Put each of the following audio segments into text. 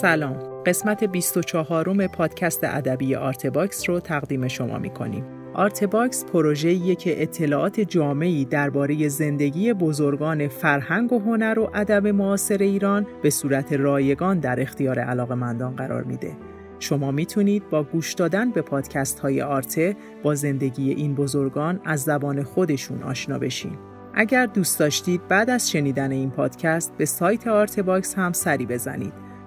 سلام قسمت 24 پادکست ادبی آرته‌باکس رو تقدیم شما می کنیم. آرته‌باکس پروژه‌ایه که اطلاعات جامعی درباره زندگی بزرگان فرهنگ و هنر و ادب معاصر ایران به صورت رایگان در اختیار علاقمندان قرار میده. شما می‌تونید با گوش دادن به پادکست های آرته با زندگی این بزرگان از زبان خودشون آشنا بشین. اگر دوست داشتید بعد از شنیدن این پادکست به سایت آرته‌باکس هم سری بزنید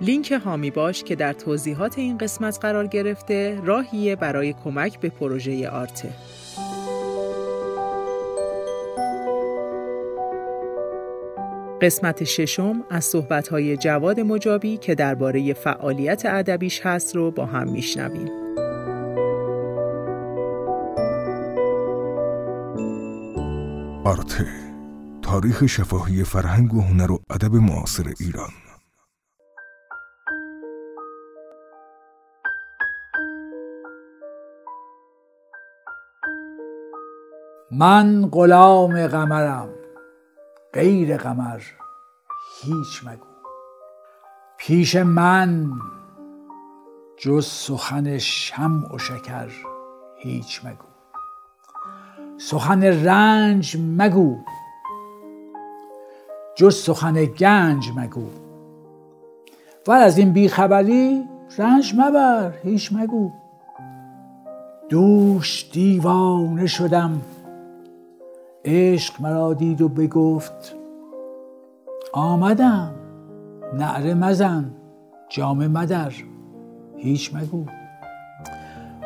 لینک هامی باش که در توضیحات این قسمت قرار گرفته راهیه برای کمک به پروژه آرته. قسمت ششم از صحبت‌های جواد مجابی که درباره فعالیت ادبیش هست رو با هم میشنویم. آرته تاریخ شفاهی فرهنگ و هنر و ادب معاصر ایران من غلام قمرم غیر قمر هیچ مگو. پیش من جز سخن شمع و شکر هیچ مگو. سخن رنج مگو. جز سخن گنج مگو. و از این بیخبری رنج مبر هیچ مگو. دوش دیوانه شدم عشق مرا دید و بگفت آمدم نعره مزن جامه مدر هیچ مگو.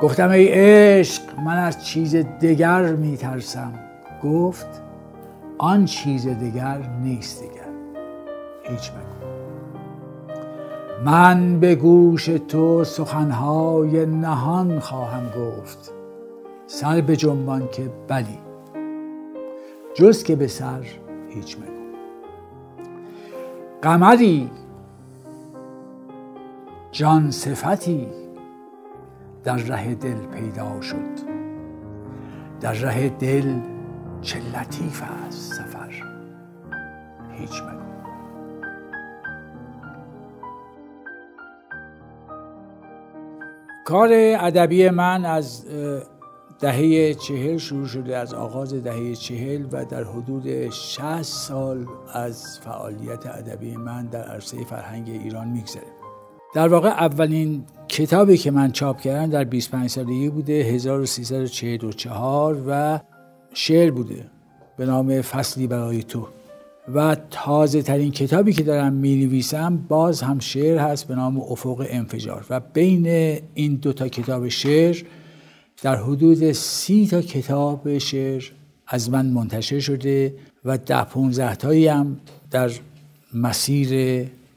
گفتم ای عشق من از چیز دگر میترسم گفت آن چیز دگر نیست دگر هیچ مگو. من به گوش تو سخنهای نهان خواهم گفت سر به جنبان که بلی. جز که به سر هیچ مگو. قمری جان صفتی در ره دل پیدا شد. در ره دل چه لطیف است سفر. هیچ مگو. کار ادبی من از دهه چهل شروع شده از آغاز دهه چهل و در حدود 60 سال از فعالیت ادبی من در عرصه فرهنگ ایران میگذره. در واقع اولین کتابی که من چاپ کردم در 25 سالگی بوده 1344 و شعر بوده به نام فصلی برای تو. و تازه ترین کتابی که دارم می نویسم باز هم شعر هست به نام افق انفجار. و بین این دو تا کتاب شعر در حدود سی تا کتاب شعر از من منتشر شده و ده پونزه تایی هم در مسیر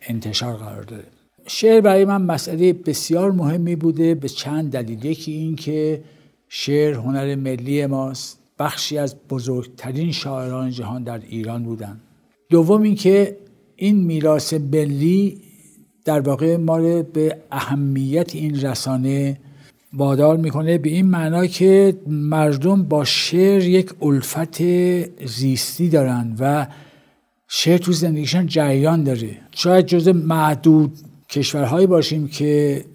انتشار قرار داره شعر برای من مسئله بسیار مهمی بوده به چند دلیل. یکی این که شعر هنر ملی ماست. بخشی از بزرگترین شاعران جهان در ایران بودن. دوم اینکه این میراث ملی در واقع ما به اهمیت این رسانه وادار می‌کنه. به این معنا که مردم با شعر یک الفت زیستی دارن و شعر تو زندگیشان جریان داره. شاید جز معدود کشورهایی باشیم که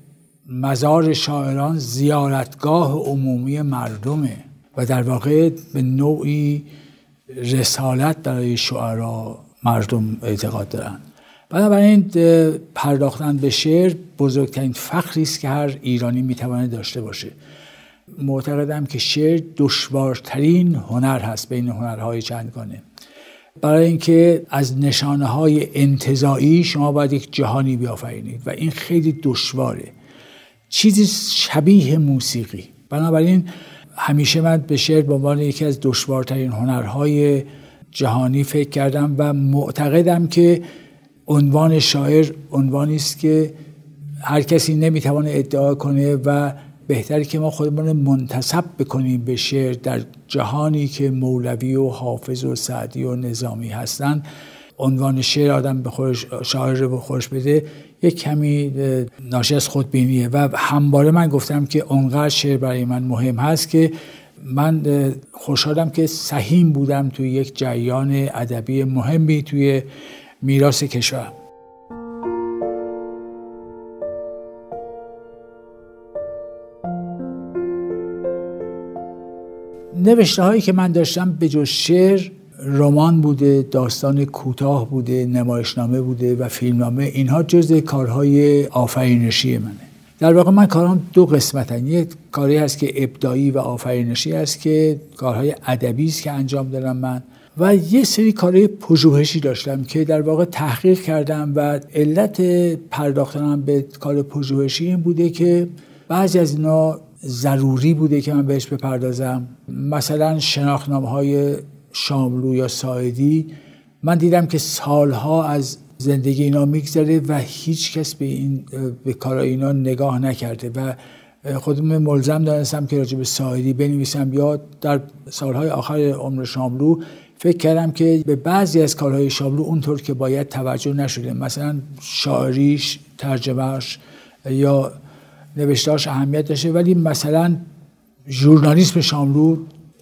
مزار شاعران زیارتگاه عمومی مردمه و در واقع به نوعی رسالت برای شعرا مردم اعتقاد دارن. بنابراین پرداختن به شعر بزرگترین فخری است که هر ایرانی می‌تواند داشته باشه. معتقدم که شعر دشوارترین هنر هست بین هنرهای چندگانه. برای اینکه از نشانه های انتظایی شما باید یک جهانی بیافرینید و این خیلی دشواره. چیزی شبیه موسیقی. بنابراین همیشه من به شعر به عنوان یکی از دشوارترین هنرهای جهانی فکر کردم و معتقدم که عنوان شاعر عنوانی است که هر کسی نمی‌توانه ادعا کنه و بهتری که ما خودمون منتصب بکنیم به شعر در جهانی که مولوی و حافظ و سعدی و نظامی هستن عنوان شعر آدم به خودش شاعر به خودش بده یک کمی ناشی از خودبینیه. و همباره من گفتم که اونقدر شعر برای من مهم هست که من خوشحالم که سهیم بودم توی یک جریان ادبی مهمی توی میراث کشور. نوشته هایی که من داشتم به جز شعر رمان بوده داستان کوتاه بوده نمایشنامه بوده و فیلمنامه اینها جز کارهای آفرینشی منه. در واقع من کارام دو قسمتن. یک کاری هست که ابدایی و آفرینشی است که کارهای ادبی است که انجام دارم من. و یه سری کارهای پژوهشی داشتم که در واقع تحقیق کردم و علت پرداختنم به کار پژوهشی این بوده که بعضی از اینا ضروری بوده که من بهش بپردازم. مثلا شناختنامه های شاملو یا ساعدی. من دیدم که سالها از زندگی اینا میگذره و هیچ کس به, این به کارای اینا نگاه نکرده و خودم ملزم دانستم که راجع به ساعدی بنویسم یا در سالهای آخر عمر شاملو فکر کردم که به بعضی از کارهای شاملو اونطور که باید توجه نشده مثلا شاعریش ترجمهش یا نوشتهاش اهمیت داشته ولی مثلا ژورنالیسم شاملو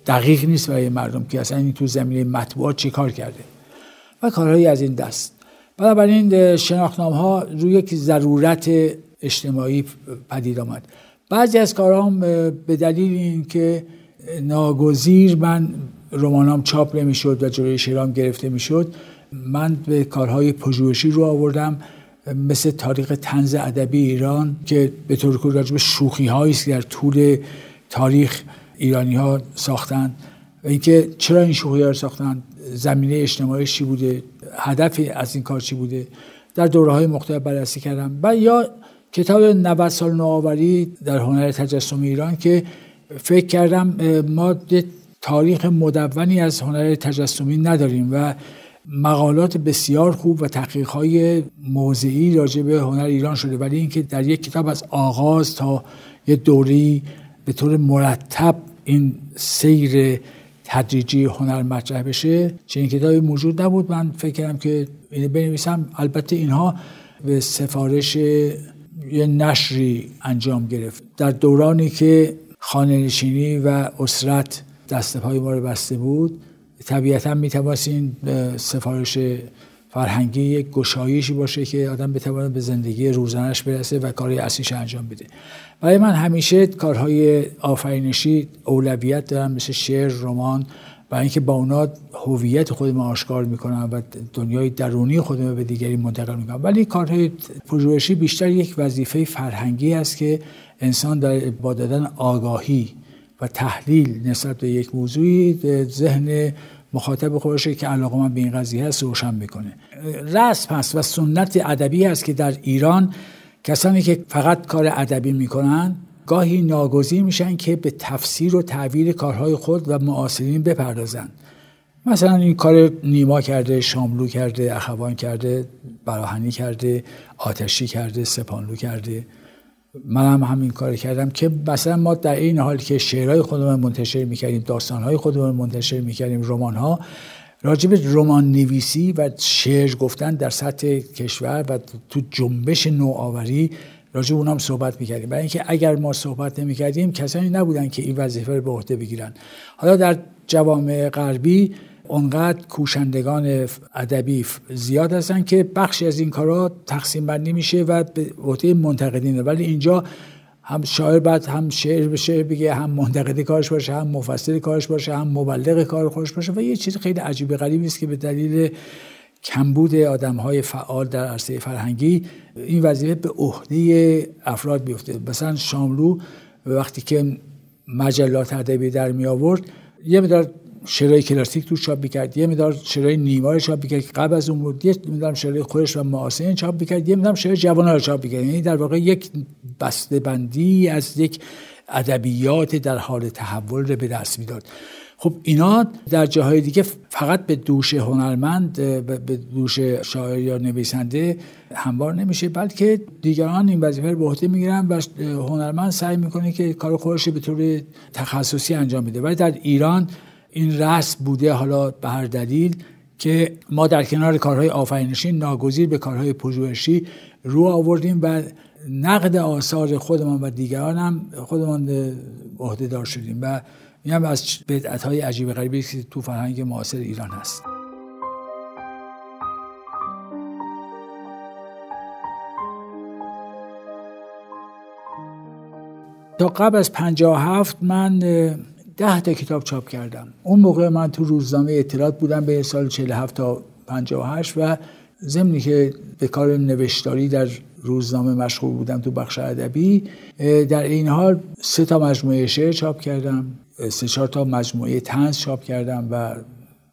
دقیق نیست برای مردم که اصلا این تو زمینه مطبوعات چی کار کرده و کارهایی از این دست. بنابراین شناختنامه ها روی یک ضرورت اجتماعی پدید آمد. بعضی از کارهام به دلیل اینکه ناگزیر من رمانام چاپ نمی‌شد و جلوی شیرام گرفته می‌شد. من به کارهای پژوهشی رو آوردم مثل تاریخ تنز ادبی ایران که به طور کلی راجب شوخی هایی است در طول تاریخ ایرانی ها ساختن و اینکه چرا این شوخی ها رو ساختن زمینه اجتماعی چی بوده هدف از این کار چی بوده در دوره های مختلف بررسی کردم. و یا کتاب 90 سال نوآوری در هنر تجسم ایران که فکر کردم ما تاریخ مدونی از هنر تجسمی نداریم و مقالات بسیار خوب و تحقیقهای موضعی راجع به هنر ایران شده. ولی اینکه در یک کتاب از آغاز تا یه دوری به طور مرتب این سیر تدریجی هنر مطرح بشه چنین کتابی موجود نبود. من فکر کردم که اینو بنویسم. البته اینها به سفارش یه نشری انجام گرفت. در دورانی که خانه نشینی و اسرت دست پای ما رو بسته بود. طبیعتا می‌توانست سفارش فرهنگی یک گشایشی باشه که آدم بتونه به زندگی روزانش برسه و کاری اصلیش انجام بده. برای من همیشه کارهای آفرینشی اولویت دارم مثل شعر رمان و اینکه با اونا هویت خودم آشکار می‌کنم و دنیای درونی خودم به دیگری منتقل می‌کنم. ولی کارهای پژوهشی بیشتر یک وظیفه فرهنگی است که انسان با دادن آگاهی و تحلیل نسبت به یک موضوعی ذهن مخاطب خودش که علاقه من به این قضیه هست روشن می‌کنه. رسم هست و سنت ادبی هست که در ایران کسانی که فقط کار ادبی می‌کنن گاهی ناگزیر میشن که به تفسیر و تعبیر کارهای خود و معاصرین بپردازن. مثلا این کار نیما کرده شاملو کرده اخوان کرده براهنی کرده آتشی کرده سپانلو کرده. من هم همین کار کردم که مثلا ما در این حال که شعرهای خودمون منتشر می‌کردیم داستانهای خودمون منتشر می‌کردیم رمانها راجب رمان نویسی و شعر گفتن در سطح کشور و تو جنبش نوآوری راجب اونام صحبت می‌کردیم. برای اینکه اگر ما صحبت نمی‌کردیم کسانی نبودن که این وظیفه رو به عهده بگیرن. حالا در جوامع غربی اونقدر کوشندگان ادبی زیاد هستن که بخشی از این کارا تقسیم بندی میشه و به عهده منتقدینه. ولی اینجا هم شاعر بعد هم شعر به شعر بگه هم منتقدی کارش باشه هم مفسر کارش باشه هم مبلغ کار خودش باشه و یه چیز خیلی عجیب غریبی است که به دلیل کمبود آدم های فعال در عرصه فرهنگی این وظیفه به عهده افراد بیفته. مثلا شاملو وقتی که مجلات ادبی در می آورد یه مدار شعرهای کلاسیک تو چاپ می‌کرد. یه مدار شعرهای نیما رو چاپ می‌کرد قبل از اون بود. یه مدار شعرهای خودش و معاصرین چاپ می‌کرد. یه مدار شعر جوانان رو چاپ می‌کرد. یعنی در واقع یک بسته بندی از یک ادبیات در حال تحول رو به دست می‌داد. خب اینا در جاهای دیگه فقط به دوش هنرمند به دوش شاعر یا نویسنده هموار نمیشه بلکه دیگران این وظیفه رو به عهده می‌گیرن و هنرمند سعی می‌کنه که کار خودش به طور تخصصی انجام میده ولی در ایران این رسم بوده حالا به هر دلیل که ما در کنار کارهای آفرینشی ناگزیر به کارهای پژوهشی رو آوردیم و نقد آثار خودمان و دیگران هم خودمان عهده دار شدیم و این هم از بدعت های عجیب غریبی که تو فرهنگ معاصر ایران هست. تا قبل از 57 من ده تا کتاب چاپ کردم. اون موقع من تو روزنامه اطلاعات بودم به سال 47 تا 58 و ضمنی که به کار نوشتاری در روزنامه مشغول بودم تو بخش ادبی. در این حال سه تا مجموعه شعر چاپ کردم سه چهار تا مجموعه تنز چاپ کردم و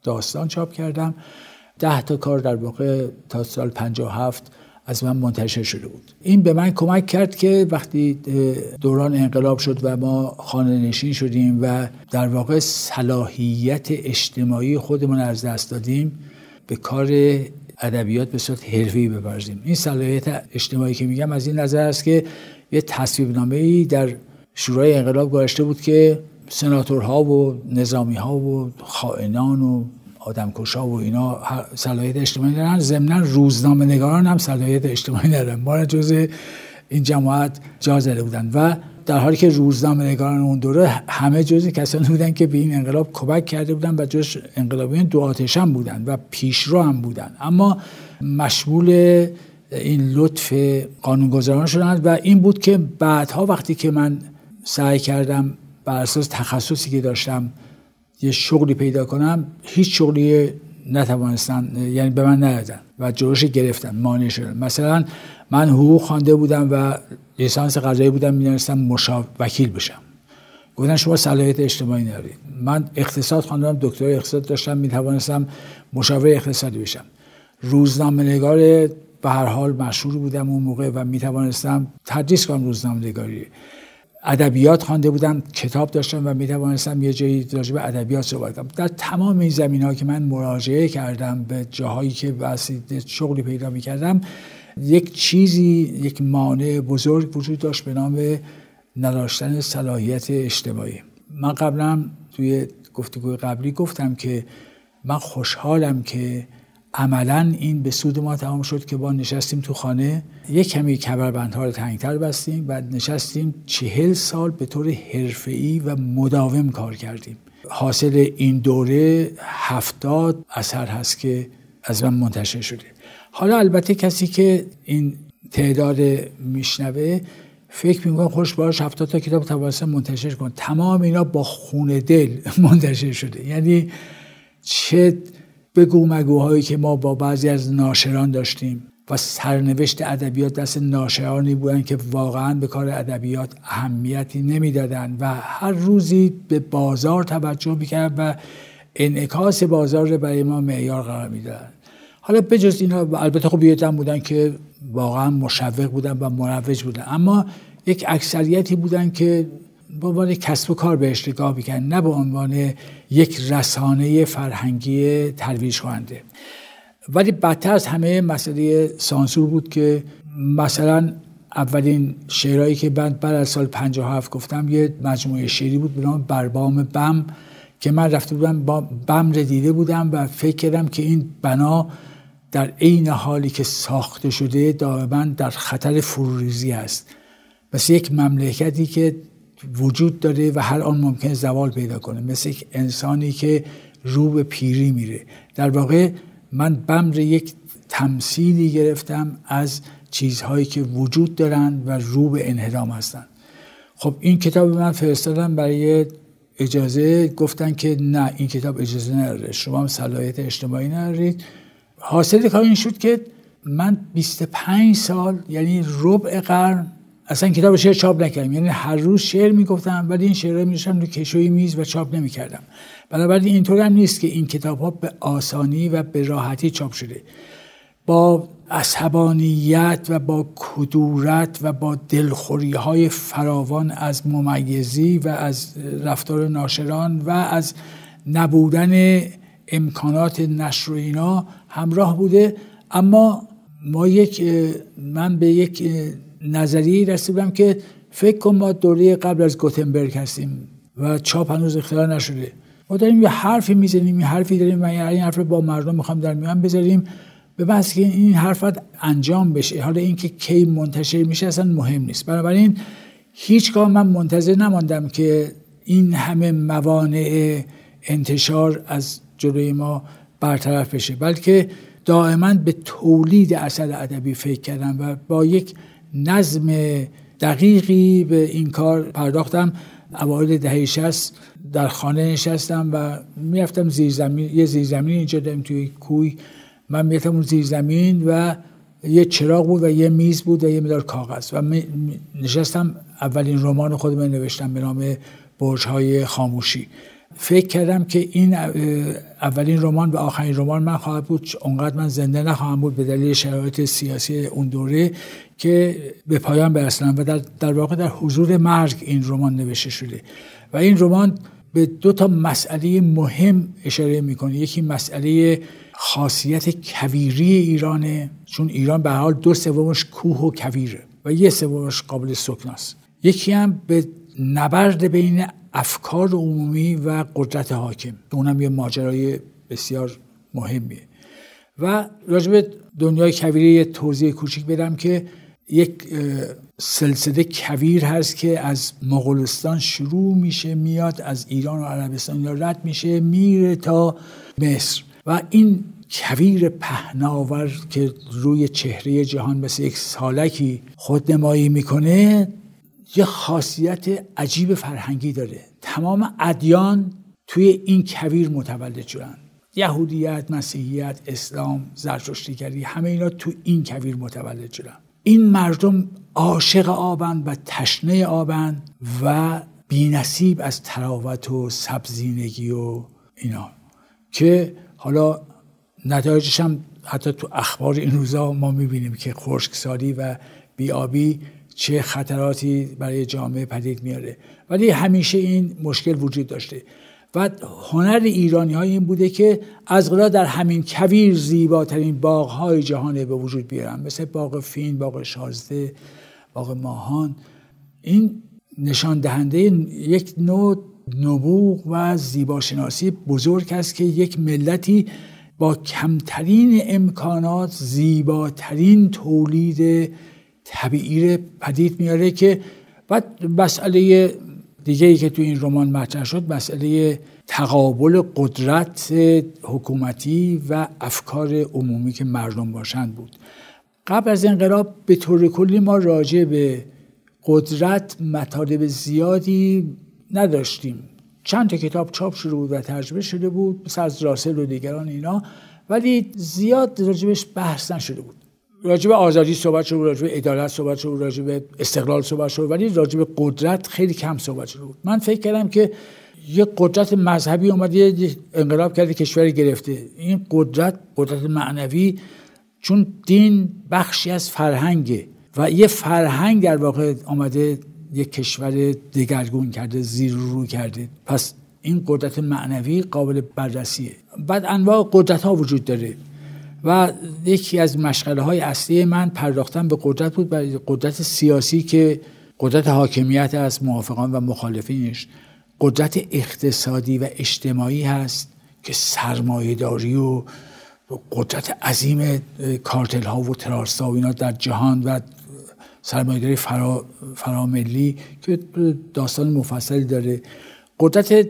داستان چاپ کردم. ده تا کار در واقع تا سال 57 از من منتشر شده بود. این به من کمک کرد که وقتی دوران انقلاب شد و ما خانه نشین شدیم و در واقع صلاحیت اجتماعی خودمون از دست دادیم به کار ادبیات به صورت حرفه‌ای بپردازیم. این صلاحیت اجتماعی که میگم از این نظر است که یه تصویب نامه در شورای انقلاب گذاشته بود که سناتورها و نظامی ها و خائنان و آدمکشا و اینا صلاحیت اجتماعی دارن. ضمنا روزنامه نگاران هم صلاحیت اجتماعی دارن. ما جز این جماعت جا زده بودن و در حالی که روزنامه نگاران اون دوره همه جز کسانی بودن که به این انقلاب کمک کرده بودن و جز انقلابیان دو آتش هم بودن و پیشرو هم بودن. اما مشمول این لطف قانونگذاران شدن و این بود که بعدها وقتی که من سعی کردم بر اساس تخصصی که داشتم یه شغلی پیدا کنم هیچ شغلی نتوانستن یعنی به من ندادن و جلوش گرفتن مانع شدن. مثلا من حقوق خوانده بودم و لیسانس قضایی بودم می‌دونستم مشاور وکیل بشم. گفتن شما صلاحیت اجتماعی ندارید. من اقتصاد خواندم دکتر اقتصاد داشتم می‌توانستم مشاور اقتصادی بشم. روزنامه نگار به هر حال مشهور بودم اون موقع و می‌توانستم تدریس کنم روزنامه نگاری ادبیات خوانده بودم کتاب داشتم و می‌توانستم یه جایی راجع به ادبیات صحبت کنم. در تمام این زمین ها که من مراجعه کردم به جاهایی که واسه شغلی پیدا می‌کردم یک چیزی یک مانع بزرگ وجود داشت به نام نداشتن صلاحیت اجتماعی. من قبلا توی گفتگوی قبلی گفتم که من خوشحالم که عملا این به سود ما تمام شد که با نشستیم تو خانه. یک کمی کمربندها رو تنگتر بستیم و نشستیم چهل سال به طور حرفه‌ای و مداوم کار کردیم. حاصل این دوره هفتاد اثر هست که از من منتشر شده. حالا البته کسی که این تعداد میشنوه فکر می‌کنم خوش باش هفتاد تا کتاب توسط منتشر کن تمام اینا با خون دل منتشر شده. یعنی چه بگو مگوهایی که ما با بعضی از ناشران داشتیم و سرنوشت ادبیات دست ناشرانی بودن که واقعا به کار ادبیات اهمیتی نمی‌دادند و هر روزی به بازار توجه می‌کرد و انعکاس بازار رو برای ما معیار قرار می‌دادن حالا بجز اینا البته خب یه بودن که واقعا مشوق بودن و مروج بودن. اما یک اکثریتی بودن که به عنوان کسب و کار بهش نگاه می‌کنن نه به عنوان یک رسانه فرهنگی ترویج کننده. ولی بدتر از همه مسئله سانسور بود که مثلا اولین شعرهایی که بعد بعد از سال 57 گفتم یه مجموعه شعری بود به نام بربام بم که من رفته بودم با بم رو دیده بودم و فکر کردم که این بنا در عین حالی که ساخته شده دائما در خطر فروریزی است. مثل یک مملکتی که وجود داره و هر آن ممکن زوال پیدا کنه. مثل یک انسانی که رو به پیری میره. در واقع من بمر یک تمثیلی گرفتم از چیزهایی که وجود دارن و رو به انهدام هستن. خب این کتاب من فرستادم برای اجازه گفتن که نه این کتاب اجازه نداره. شما هم صلاحیت اجتماعی ندارید. حاصل کار این شد که من 25 سال یعنی ربع قرن اصلا کتاب شعر چاپ نکردم. یعنی هر روز شعر می‌گفتم ولی این شعرها میشم رو کشوی میز و چاپ نمی‌کردم. بنابراین اینطور هم نیست که این کتاب ها به آسانی و به راحتی چاپ شده. با عصبانیت و با کدورت و با دلخوری های فراوان از ممیزی و از رفتار ناشران و از نبودن امکانات نشر و اینا همراه بوده. اما ما یک من به یک نظریه رسیدم که فکر کن ما دوره قبل از گوتنبرگ هستیم و چاپ هنوز اختراع نشده. ما داریم یه حرفی می‌زنیم یه حرفی داریم و این حرف با مردم می‌خوام در میان بذاریم. به بحث که این حرفت انجام بشه حالا اینکه کی منتشر میشه اصلا مهم نیست. بنابراین هیچگاه من منتظر نماندم که این همه موانع انتشار از جلوی ما برطرف بشه بلکه دائما به تولید اثر ادبی فکر کردم و با یک نظم دقیقی به این کار پرداختم. اوایل دهه 60 در خانه نشستم و می‌رفتم زیرزمین یه زیرزمین اینجا داریم توی کوی. من می‌رفتم اون زیرزمین و یه چراغ بود و یه میز بود و یه مدار کاغذ. و نشستم. اولین رمان خودم نوشتم به نام برج خاموشی. فکر کردم که این اولین رمان و آخرین رمان من خواهد بود. اونقدر من زنده نخواهم بود به دلیل شرایط سیاسی اون دوره که به پایان برسنم و در, در واقع در حضور مرگ این رمان نوشته شده. و این رمان به دو تا مسئله مهم اشاره می‌کنه. یکی مسئله خاصیت کویری ایرانه چون ایران به حال دو سومش کوه و کویره و یه سومش قابل سکناست یکی هم به نبرد بین افکار عمومی و قدرت حاکم. اونم یه ماجرای بسیار مهمیه. و راجب دنیای کویری یه توضیح کوچیک بدم که یک سلسله کویر هست که از مغولستان شروع میشه میاد از ایران و عربستان رد میشه میره تا مصر. و این کویر پهناور که روی چهره جهان مثل یک سالکی خودنمایی می‌کنه یه خاصیت عجیب فرهنگی داره. تمام ادیان توی این کویر متولد شدن. یهودیت، مسیحیت، اسلام، زرتشتیگری همه اینا تو این کویر متولد شدن. این مردم عاشق آبند و تشنه آبند و بینصیب از تراوت و سبزینگی و اینا. که حالا نتایجش هم حتی تو اخبار این روزا ما می‌بینیم که خشکسالی و بیابی چه خطراتی برای جامعه پدید میاره. ولی همیشه این مشکل وجود داشته. و هنر ایرانی های این بوده که از غلا در همین کویر زیباترین باغ های جهان به وجود بیارن. مثل باغ فین، باغ شازده، باغ ماهان. این نشان دهنده یک نوع نبوغ و زیباشناسی بزرگ است که یک ملتی با کمترین امکانات زیباترین تولید طبیعی پدید میاره که بعد مسئله دیگه ای که تو این رمان مطرح شد مسئله تقابل قدرت حکومتی و افکار عمومی که مردم باشند بود. قبل از انقلاب به طور کلی ما راجع به قدرت مطالب زیادی نداشتیم. چند تا کتاب چاپ شده بود و ترجمه شده بود مثل از راسل و دیگران اینا ولی زیاد راجبش بحث نشده بود. راجب آزادی صحبت شد راجب عدالت صحبت شد راجب استقلال صحبت شد ولی راجب قدرت خیلی کم صحبت شده بود من فکر کردم که یه قدرت مذهبی اومده انقلاب کرده کشوری گرفته. این قدرت قدرت معنوی چون دین بخشی از فرهنگه و یه فرهنگ در واقع آمده یک کشور دگرگون کرده زیر رو کرده. پس این قدرت معنوی قابل بررسیه. بعد انواع قدرت ها وجود داره. و یکی از مشغله های اصلی من پرداختن به قدرت بود برای قدرت سیاسی که قدرت حاکمیت از موافقان و مخالفینش. قدرت اقتصادی و اجتماعی هست که سرمایهداری و قدرت عظیم کارتل ها و ترارستا و اینا در جهان و سرمایهداری فرا، فراملی که داستان مفصلی داره. قدرت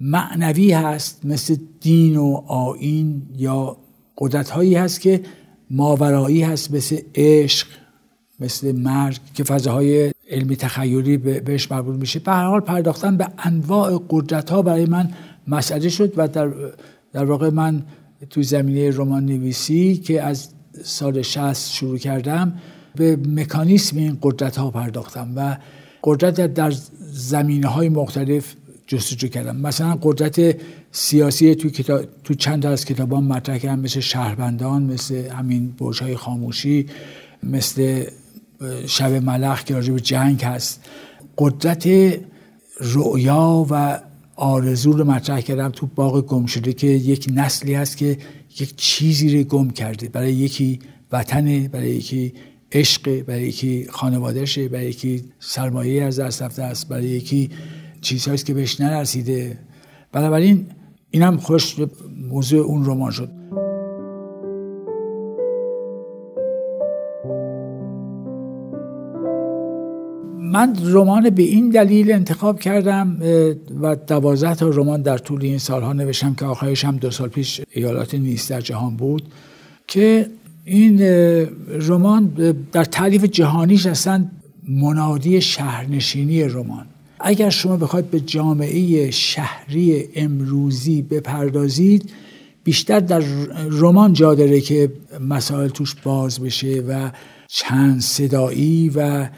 معنوی هست مثل دین و آین یا قدرت هایی هست که ماورایی هست مثل عشق مثل مرگ که فضاهای علمی تخیلی بهش مربوط میشه. به هر حال پرداختن به انواع قدرت ها برای من مسئله شد و در, در واقع من تو زمینه رمان نویسی که از سال 60 شروع کردم به مکانیسم این قدرت ها پرداختم و قدرت در زمینه های مختلف جستجو کردم. مثلا قدرت سیاسی تو, کتاب، تو چند از کتابان مطرح کردم مثل شهربندان مثل همین برج خاموشی مثل شب ملخ که راجع به جنگ هست. قدرت رؤیا و آرزو رو مطرح کردم تو باغ گم شده که یک نسلی هست که یک چیزی رو گم کرده. برای یکی وطنه برای یکی عشق برای یکی خانوادهشه برای یکی سرمایه از دست رفته است برای یکی چیزهایی که بهش نرسیده. بنابراین اینم خوش موضوع اون رمان شد. من رمان به این دلیل انتخاب کردم و دوازده تا رمان در طول این سالها نوشتم که آخرش هم دو سال پیش ایالات نیست در جهان بود که این رمان در تعریف جهانیش اصلا منادی شهرنشینی رمان. اگر شما بخواید به جامعه شهری امروزی بپردازید بیشتر در رمان جا داره که مسائل توش باز بشه و چند صدایی و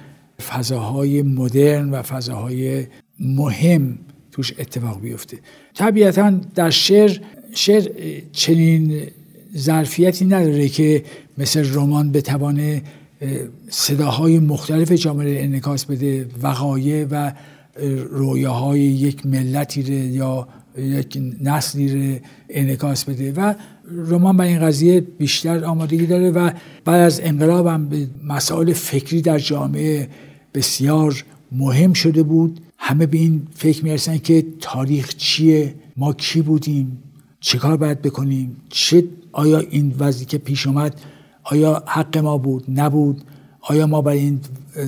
فضاهای مدرن و فضاهای مهم توش اتفاق بیفته. طبیعتا در شعر شعر چنین ظرفیتی نداره که مثل رمان بتوانه صداهای مختلف جامعه انعکاس بده وقایع و رویاهای یک ملتی رو یا یک نسلی رو انعکاس بده و رمان به این قضیه بیشتر آمادگی داره و بعد از انقلاب هم به مسائل فکری در جامعه بسیار مهم شده بود. همه به این فکر می‌رسن که تاریخ چیه ما کی بودیم چه کار باید بکنیم چه آیا این وضعی که پیش اومد آیا حق ما بود نبود؟ آیا ما برای این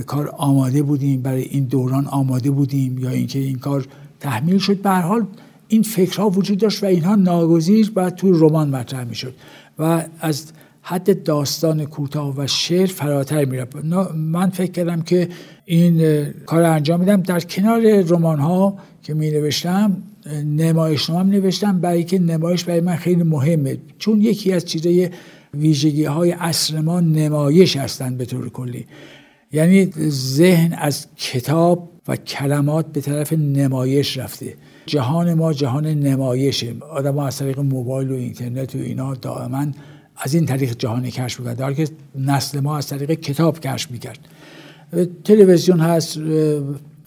کار آماده بودیم برای این دوران آماده بودیم یا اینکه این کار تحمیل شد؟ به هر حال این فکرها وجود داشت و اینها ناگزیر باید توی رمان مطرح می‌شد و از حد داستان کوتاه و شعر فراتر میره من فکر کردم که این کار انجام میدم. در کنار رمان ها که می نوشتم نمایش نوشتم برای که نمایش برای من خیلی مهمه. چون یکی از چیزای ویژگی های عصر ما نمایش هستند به طور کلی. یعنی ذهن از کتاب و کلمات به طرف نمایش رفته. جهان ما جهان نمایشه. آدم از طریق موبایل و اینترنت و اینا دائما از این طریق جهان کشف می‌کرد. در که نسل ما از طریق کتاب کشف می‌کرد. تلویزیون هست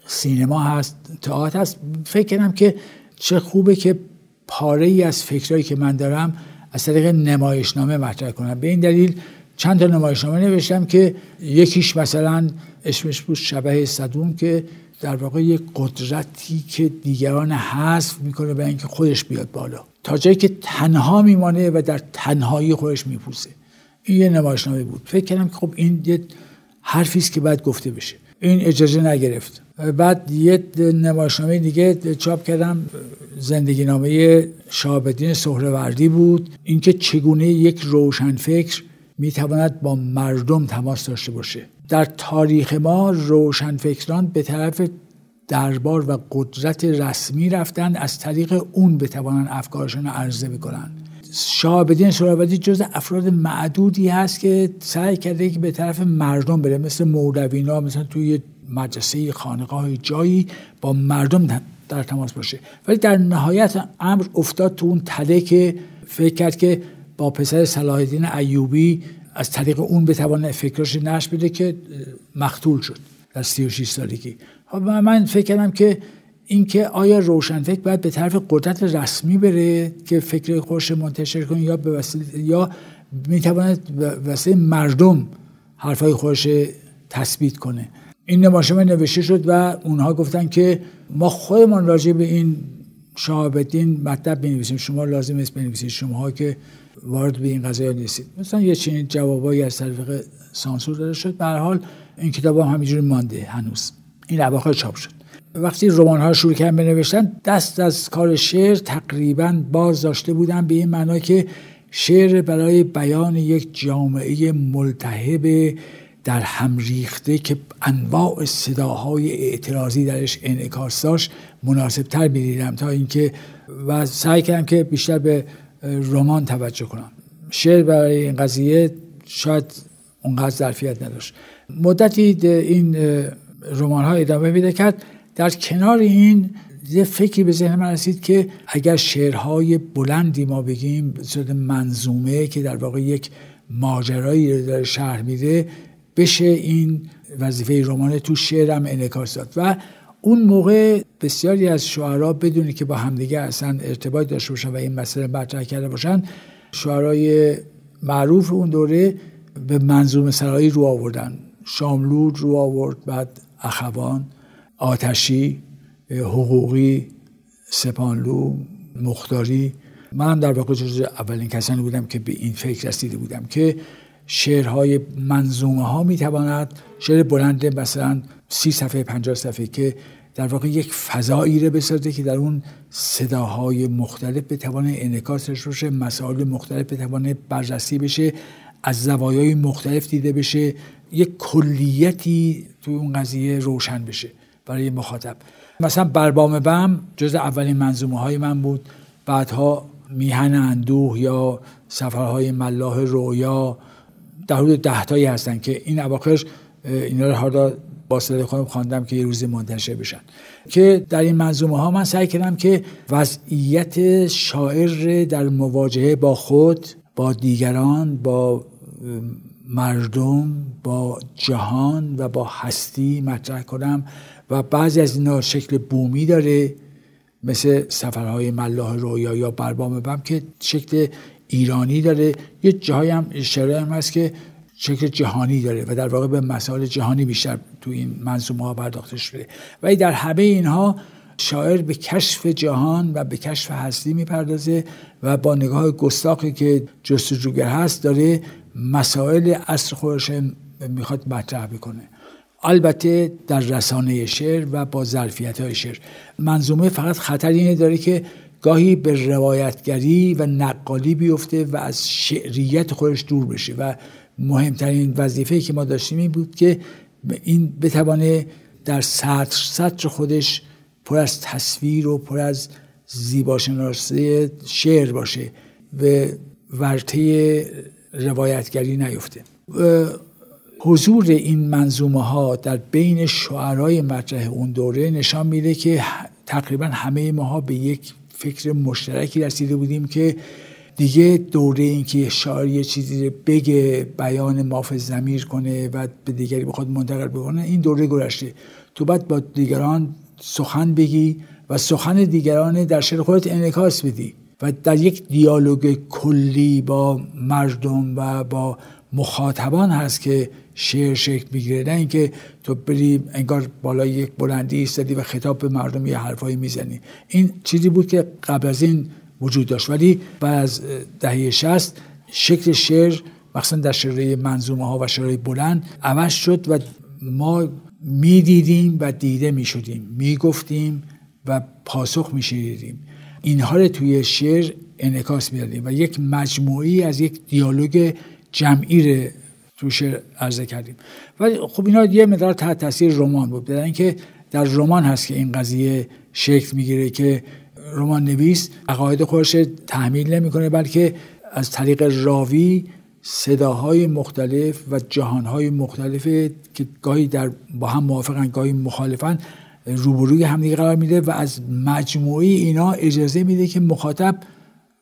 سینما هست تئاتر هست. فکر کنم که چه خوبه که پاره ای از فکرهایی که من دارم از طریق نمایشنامه مطرح کنم. به این دلیل چند تا نمایشنامه نوشتم که یکیش مثلا اسمش بود شبه صدوم که در واقع یک قدرتی که دیگران حذف می‌کنه به اینکه خودش بیاد بالا. تا جایی که تنها میمانه و در تنهایی خودش میپوسه. این یه نمایشنامه بود. فکر کردم که خب این یه حرفی است که باید گفته بشه. این اجازه نگرفت. بعد یه نمایشنامه دیگه چاپ کردم. زندگی نامه شابدین سهروردی بود. اینکه چگونه یک روشنفکر می‌تواند با مردم تماس داشته باشه. در تاریخ ما روشنفکران به طرف دربار و قدرت رسمی رفتن. از طریق اون بتوانند افکارشون عرضه بکنن. شاهبدین سراوردی جز افراد معدودی هست که سعی کرده که به طرف مردم بره. مثل مولوینا مثلا توی مدرسه خانقاه جایی با مردم در تماس باشه. ولی در نهایت امر افتاد تو اون تله که فکر کرد که با پسر صلاح الدین ایوبی از طریق اون بتوانه فکرش نش بده که مقتول شد در 36 سالگی. خب من فکر کردم که اینکه آیا روشنفکر باید به طرف قدرت رسمی بره که فکر خوش منتشر کنه یا به وسیله یا می‌تواند وسیله مردم حرفای خوش تثبیت کنه. این نمایشنامه نوشته شد و اونها گفتن که ما خودمان راجع به این شهاب مطلب بنویسیم. شما لازم است بنویسید. شما که وارد به این قضايا نیستید. مثلا یه چنین جوابایی از طریق سانسور داده شد. به حال این کتاب هم همینجوری مانده هنوز. این اواخر چاپ شد. وقتی رمان ها شروع کردن بنوشتن دست از کار شعر تقریبا باز داشته بودن به این معنا که شعر برای بیان یک جامعه ملتهب در هم ریخته که انواع صداهای اعتراضی درش انعکاس داشت مناسب تر می‌دیدم تا اینکه و سعی کردم که بیشتر به رمان توجه کنم. شعر برای این قضیه شاید اونقدر ظرفیت نداشت. مدتی این رمان ها ادامه میده کرد. در کنار این یه فکری به ذهن من رسید که اگر شعرهای بلندی ما بگیم صورت منظومه که در واقع یک ماجرایی رو داره شهر میده بشه این وظیفه رمان تو شعرم انعکاس داد. و اون موقع بسیاری از شعرا بدونی که با همدیگه اصلا ارتباط داشته باشن و این مسئله مطرح کرده باشن شعرهای معروف اون دوره به منظوم سرایی رو آوردن. شاملود رو آورد بعد اخوان آتشی حقوقی سپانلو مختاری. من در واقع جز اولین کسانی بودم که به این فکر رسیده بودم که شعرهای منظومه ها می‌تواند شعر بلند مثلا سی صفحه پنجاه صفحه که در واقع یک فضایی رو بسازه که در اون صداهای مختلف بتوانه انعکاسش بشه مسائل مختلف بتوانه بررسی بشه از زوایای مختلف دیده بشه یک کلیتی تو اون قضیه روشن بشه برای مخاطب. مثلا بربام بم جز اولین منظومه های من بود. بعدها میهن اندوه یا سفرهای ملاح رویا در حدود دهتایی هستن که این اواخرش اینا رو حالا با صدای خودم خواندم که یه روزی منتشر بشن. که در این منظومه ها من سعی کردم که وضعیت شاعر در مواجهه با خود با دیگران با مردم با جهان و با هستی مطرح کنم و بعضی از اینا شکل بومی داره مثل سفرهای ملاح رویا یا بربام بم که شکل ایرانی داره. یه جایی هم اشاره هم هست که شکل جهانی داره و در واقع به مسائل جهانی بیشتر تو این منظومه ها پرداخته شده ولی در همه اینها شاعر به کشف جهان و به کشف هستی می‌پردازه و با نگاه گستاخی که جستجوگر هست داره مسائل اصر خودش می‌خواد مطرح بکنه. البته در رسانه شعر و با ظرفیت های شعر. منظومه فقط خطر اینه داره که گاهی به روایتگری و نقالی بیفته و از شعریت خودش دور بشه و مهمترین وظیفه که ما داشتیم این بود که این بتوانه در سطر سطر خودش پر از تصویر و پر از زیباشناسی شعر باشه و ورطه روایتگری نیفته. حضور این منظومه ها در بین شعرهای مطرح اون دوره نشان میده که تقریبا همه ماها به یک فکر مشترکی رسیده بودیم که دیگه دوره این که شاعر یه چیزی بگه بیان ماف زمیر کنه و به دیگری بخواد منتقل بکنه این دوره گذشته. تو باید با دیگران سخن بگی و سخن دیگران در شعر خودت انعکاس بدی و در یک دیالوگ کلی با مردم و با مخاطبان هست که شعر شکل می‌گیره. نه اینکه تو بری انگار بالای یک بلندی ایستادی و خطاب به مردم یه حرفایی می‌زنی. این چیزی بود که قبل از این وجود داشت. ولی بعد از دهه شست شکل شعر مخصوصا در شعرهای منظومه ها و شعرهای بلند عوض شد و ما می‌دیدیم و دیده می‌شدیم می‌گفتیم و پاسخ میشنیدیم. اینها رو توی شعر انعکاس می‌دادیم و یک مجموعی از یک دیالوگ جمعی رو تو شعر عرضه کردیم. ولی خب اینا یه مقدار تحت تاثیر رمان بود. در اینکه در رمان هست که این قضیه شکل می‌گیره که رمان نویس عقاید خودش تحمیل نمی‌کنه بلکه از طریق راوی صداهای مختلف و جهانهای مختلف که گاهی در با هم موافقن گاهی مخالفن روبروی همدیگه قرار میده و از مجموعی اینا اجازه میده که مخاطب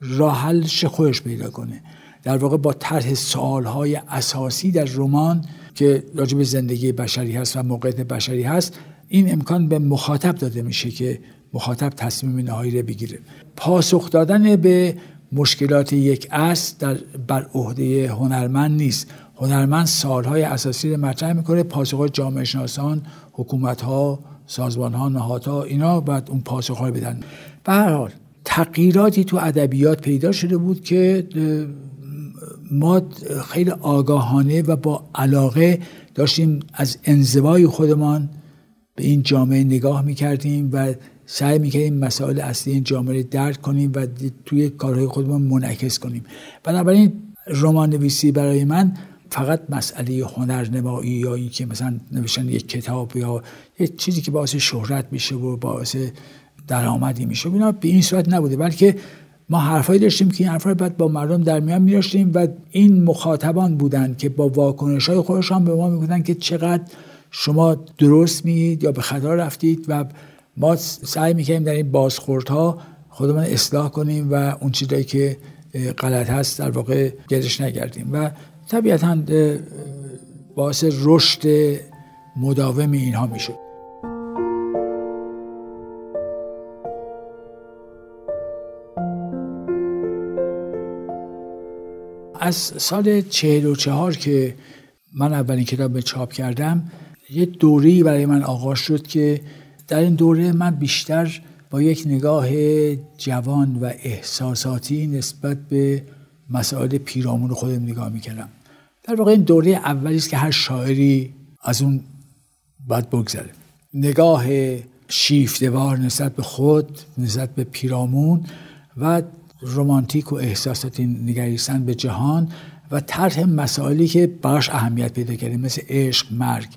راحلش خودش پیدا کنه. در واقع با طرح سوالهای اساسی در رمان که راجع به زندگی بشری هست و موقعیت بشری هست این امکان به مخاطب داده میشه که مخاطب تصمیم نهایی رو بگیره. پاسخ دادن به مشکلات یک اصل در بر عهده هنرمند نیست. هنرمند سالهای اساسی رو مطرح می‌کنه پاسخ جامعه شناسان حکومت ها سازمان ها نهادها اینا بعد اون پاسخ های بدن. به هر حال تغییراتی تو ادبیات پیدا شده بود که ما خیلی آگاهانه و با علاقه داشتیم از انزوای خودمان به این جامعه نگاه می‌کردیم و سعی می‌کردیم مسائل اصلی این جامعه درک کنیم و توی کارهای خودمان منعکس کنیم. بنابراین رمان نویسی برای من فقط مسئله هنرنمایی یا اینکه مثلا نوشتن یک کتاب یا یک چیزی که باعث شهرت میشه و باعث درآمدی میشه اینا به این صورت نبوده بلکه ما حرفایی داشتیم که این حرفا بعد با مردم در میان میداشتیم و این مخاطبان بودند که با واکنش های خودشان به ما می‌گفتن که چقدر شما درست میید یا به خطا رفتید و ما سعی می‌کنیم در این بازخوردها خودمان اصلاح کنیم و اون چیزایی که غلط هست در واقع گردش نگردیم. و طبیعتا باعث رشد مداوم اینها میشه از سال چهل و چهار که من اولین کتاب به چاپ کردم یه دوری برای من آغاز شد که در این دوره من بیشتر با یک نگاه جوان و احساساتی نسبت به مسائل پیرامون خودم نگاه می‌کردم. در واقع این دوره اولی است که هر شاعری از اون باید بگذره. نگاه شیفتوار نسبت به خود نسبت به پیرامون و رمانتیک و احساساتی نگریستن به جهان و طرح مسائلی که براش اهمیت پیدا کردیم مثل عشق مرگ.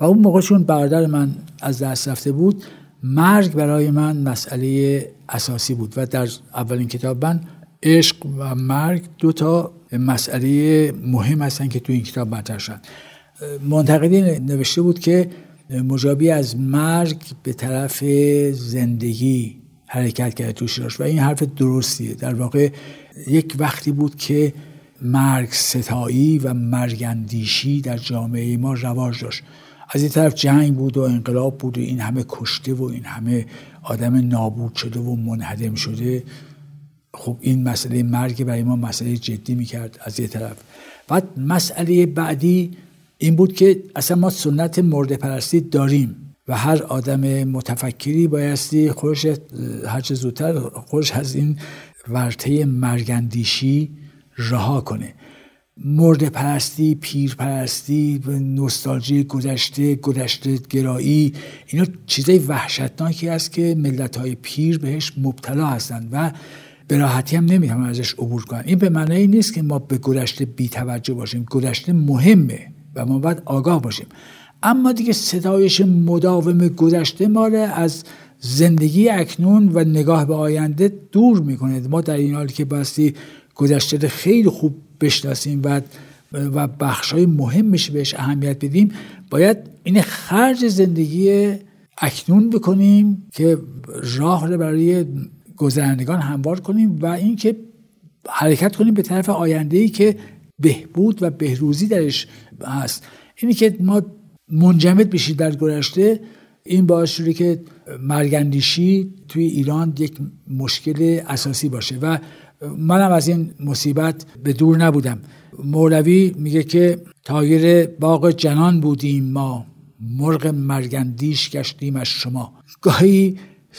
و اون موقع چون برادر من از دست رفته بود مرگ برای من مسئله اساسی بود و در اولین کتاب من عشق و مرگ دو تا مسئله مهم هستن که تو این کتاب مطرح شد. منتقدین نوشته بود که مجابی از مرگ به طرف زندگی حرکت کرده توش و این حرف درستیه. در واقع یک وقتی بود که مرگ ستایی و مرگندیشی در جامعه ما رواج داشت. از این طرف جنگ بود و انقلاب بود و این همه کشته و این همه آدم نابود شده و منهدم شده. خب این مسئله مرگ برای ما مسئله جدی می‌کرد از یه طرف. بعد مسئله بعدی این بود که اصلا ما سنت مرد پرستی داریم. و هر آدم متفکری بایستی خودش هرچه زودتر خودش از این ورطه مرگندیشی رها کنه. مرد پرستی پیر پرستی نوستالژی گذشته گذشته گرایی اینا چیزای وحشتناکی است که ملت های پیر بهش مبتلا هستند و به راحتی هم نمی‌تونن ازش عبور کنن. این به معنی نیست که ما به گذشته بی توجه باشیم. گذشته مهمه و ما باید آگاه باشیم. اما دیگه ستایش مداوم گذشته ما از زندگی اکنون و نگاه به آینده دور می‌کنه. ما در این حالی که باستی گذشته خیلی خوب بشناسیم و و بخش های مهمش بهش اهمیت بدیم باید این خرج زندگی اکنون بکنیم که راه رو برای گذرندگان هموار کنیم و اینکه حرکت کنیم به طرف آینده ای که بهبود و بهروزی درش هست. اینی که ما منجمد بشید در گذشته این باعث شده که مرگندیشی توی ایران یک مشکل اساسی باشه و منم از این مصیبت به دور نبودم. مولوی میگه که تایر باغ جنان بودیم ما مرغ مرگندیش گشتیم از شما. گاهی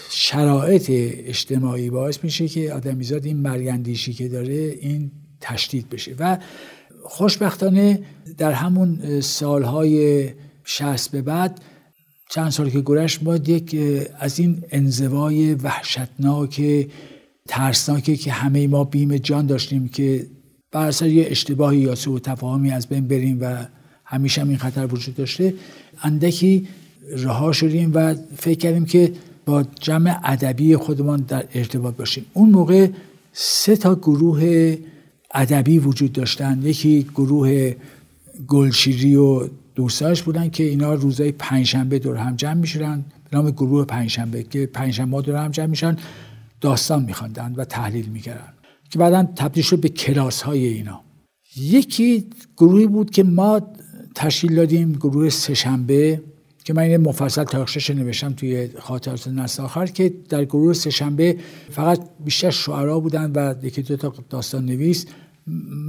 شرایط اجتماعی باعث میشه که آدمیزاد این مرگندیشی که داره این تشدید بشه. و خوشبختانه در همون سالهای شهست به بعد چند سال که گذشت ما یک از این انزوای وحشتناک ترسناکه که همه ما بیم جان داشتیم که بر اثر یه اشتباهی یا سوء تفاهمی از بین بریم و همیشه هم این خطر وجود داشته اندکی رها شدیم و فکر کردیم که با جمع ادبی خودمان در ارتباط باشیم. اون موقع سه تا گروه ادبی وجود داشتن. یکی گروه گلشیری و دوستاش بودن که اینا روزای پنجشنبه دور هم جمع می‌شدن. به نام گروه پنجشنبه که پنجشنبه دور هم جمع میشن داستان میخواندن و تحلیل می‌کردن. که بعدا تبدیل شد به کلاس های اینا. یکی گروهی بود که ما تشکیل دادیم گروه سهشنبه که من این مفصل تاریخش نوشتم توی خاطرات نسل آخر که در گروه سهشنبه فقط بیشتر شعرا بودن و یکی دو تا داستان نویس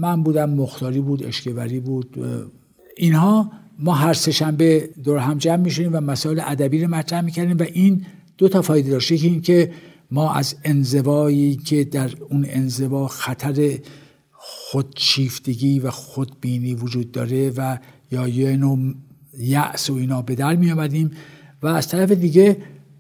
من بودم مختاری بود اشکوری بود اینها ما هر سهشنبه دور هم جمع میشونیم و مسائل ادبی رو مطرح می‌کردیم و این دو تا فایده داشت. یکی این که ما از انزوایی که در اون انزوا خطر خودشیفتگی و خودبینی وجود داره و یا یه نوع یأس و اینا به در می آمدیم و از طرف دیگه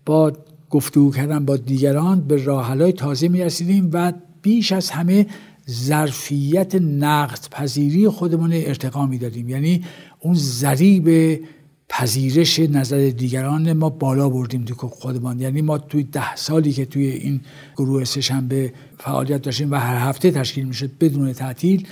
با گفتگو کردن با دیگران به راهحلهای تازه می رسیدیم و بیش از همه ظرفیت نقد پذیری خودمون ارتقا می دادیم یعنی اون ذریب پذیرش نظر دیگران ما بالا بردیم تو خودمان. یعنی ما توی ده سالی که توی این گروه سهشنبه فعالیت داشتیم و هر هفته تشکیل می‌شد بدون تعطیل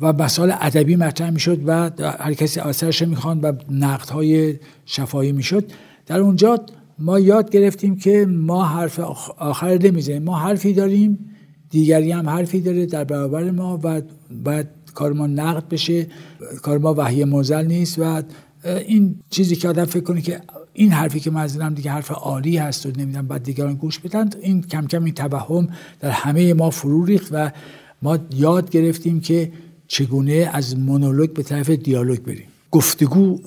و مسائل ادبی مطرح می‌شد و هر کسی آثرش می‌خوان و نقدهای شفایی می‌شد. در اونجا ما یاد گرفتیم که ما حرف آخر نمی‌زنیم. ما حرفی داریم دیگری هم حرفی داره در برابر ما و باید کار ما نقد بشه. کار ما وحی موزل نیست و این چیزی که آدم فکر کنه که این حرفی که من دیگه حرف عالی هست و نمی‌دونم بعد دیگران گوش بدن این کم کم این توهم در همه ما فرو ریخت و ما یاد گرفتیم که چگونه از مونولوگ به طرف دیالوگ بریم. گفتگو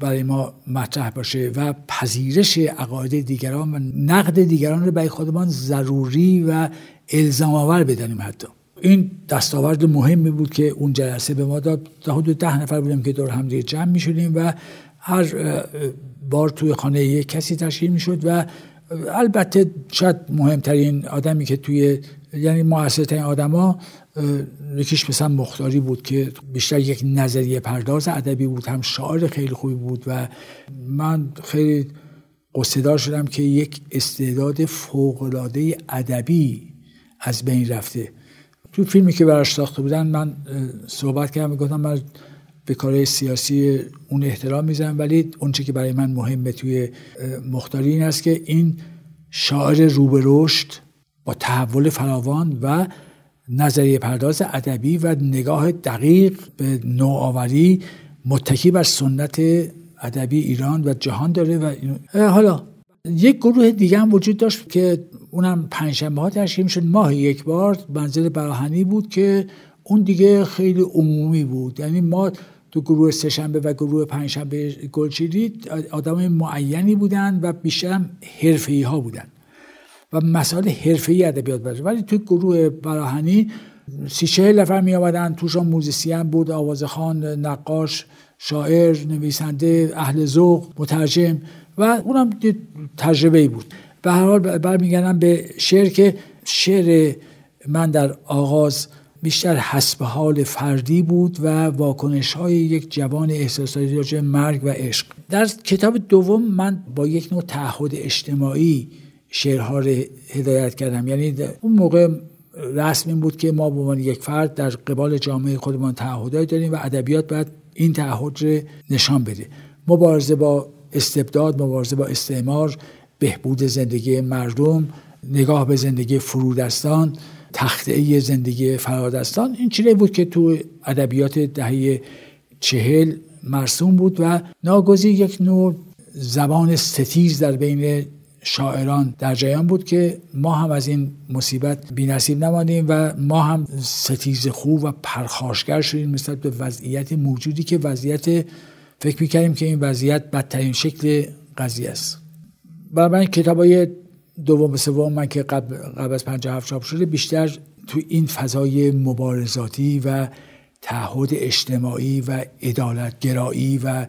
برای ما مطرح باشه و پذیرش عقاید دیگران و نقد دیگران رو برای خودمان ضروری و الزام آور بدانیم حتی. این دستاورد مهمی بود که اون جلسه به ما داد. تا حدود ده نفر بودیم که دور هم دیگه جمع می شدیم و هر بار توی خانه یک کسی تشکیل می شد و البته شاید مهمترین آدمی که توی یعنی موثرترین آدما یکیش مثلا مختاری بود که بیشتر یک نظریه پرداز ادبی بود هم شاعر خیلی خوبی بود و من خیلی قصدار شدم که یک استعداد فوقالعاده ادبی از بین رفته. تو فیلمی که براش ساخته بودن من صحبت کردم گفتم من به کار سیاسی اون احترام می‌زنم ولی اونچه که برای من مهمه توی مختاری این است که این شاعر روبه با تحول فراوان و نظریه پرداز ادبی و نگاه دقیق به نوآوری متکی بر سنت ادبی ایران و جهان داره و حالا یک گروه دیگه هم وجود داشت که اونم پنجشنبه ها تشکیل شد ماه یک بار منزل براهنی بود که اون دیگه خیلی عمومی بود. یعنی ما تو گروه سهشنبه و گروه پنجشنبه گلچیری آدم معینی بودن و بیشتر هم ها بودن. و مسائل حرفه‌ای ادبیات بود. ولی تو گروه براهنی سی چهل نفر می آمدن توشان موزیسین بود آوازخان نقاش شاعر نویسنده اهل ذوق مترجم. و اونم تجربه ای بود. به هر حال برمیگردم به شعر که شعر من در آغاز بیشتر حسب حال فردی بود و واکنش های یک جوان احساساتی راجع مرگ و عشق. در کتاب دوم من با یک نوع تعهد اجتماعی شعرها رو هدایت کردم. یعنی اون موقع رسم این بود که ما به عنوان یک فرد در قبال جامعه خودمان تعهدات داریم و ادبیات باید این تعهد رو نشان بده. مبارزه با استبداد مبارزه با استعمار بهبود زندگی مردم نگاه به زندگی فرودستان تخته زندگی فرادستان این چیزی بود که تو ادبیات دهه چهل مرسوم بود و ناگزیر یک نوع زبان ستیز در بین شاعران در جریان بود که ما هم از این مصیبت نصیب نمانیم و ما هم ستیز خوب و پرخاشگر شدیم نسبت به وضعیت موجودی که وضعیت فکر می‌کردیم که این وضعیت بدترین شکل قضیه است. برای من کتاب های دوم سوم من که قبل, قبل از 57 چاپ شده بیشتر تو این فضای مبارزاتی و تعهد اجتماعی و عدالتگرایی و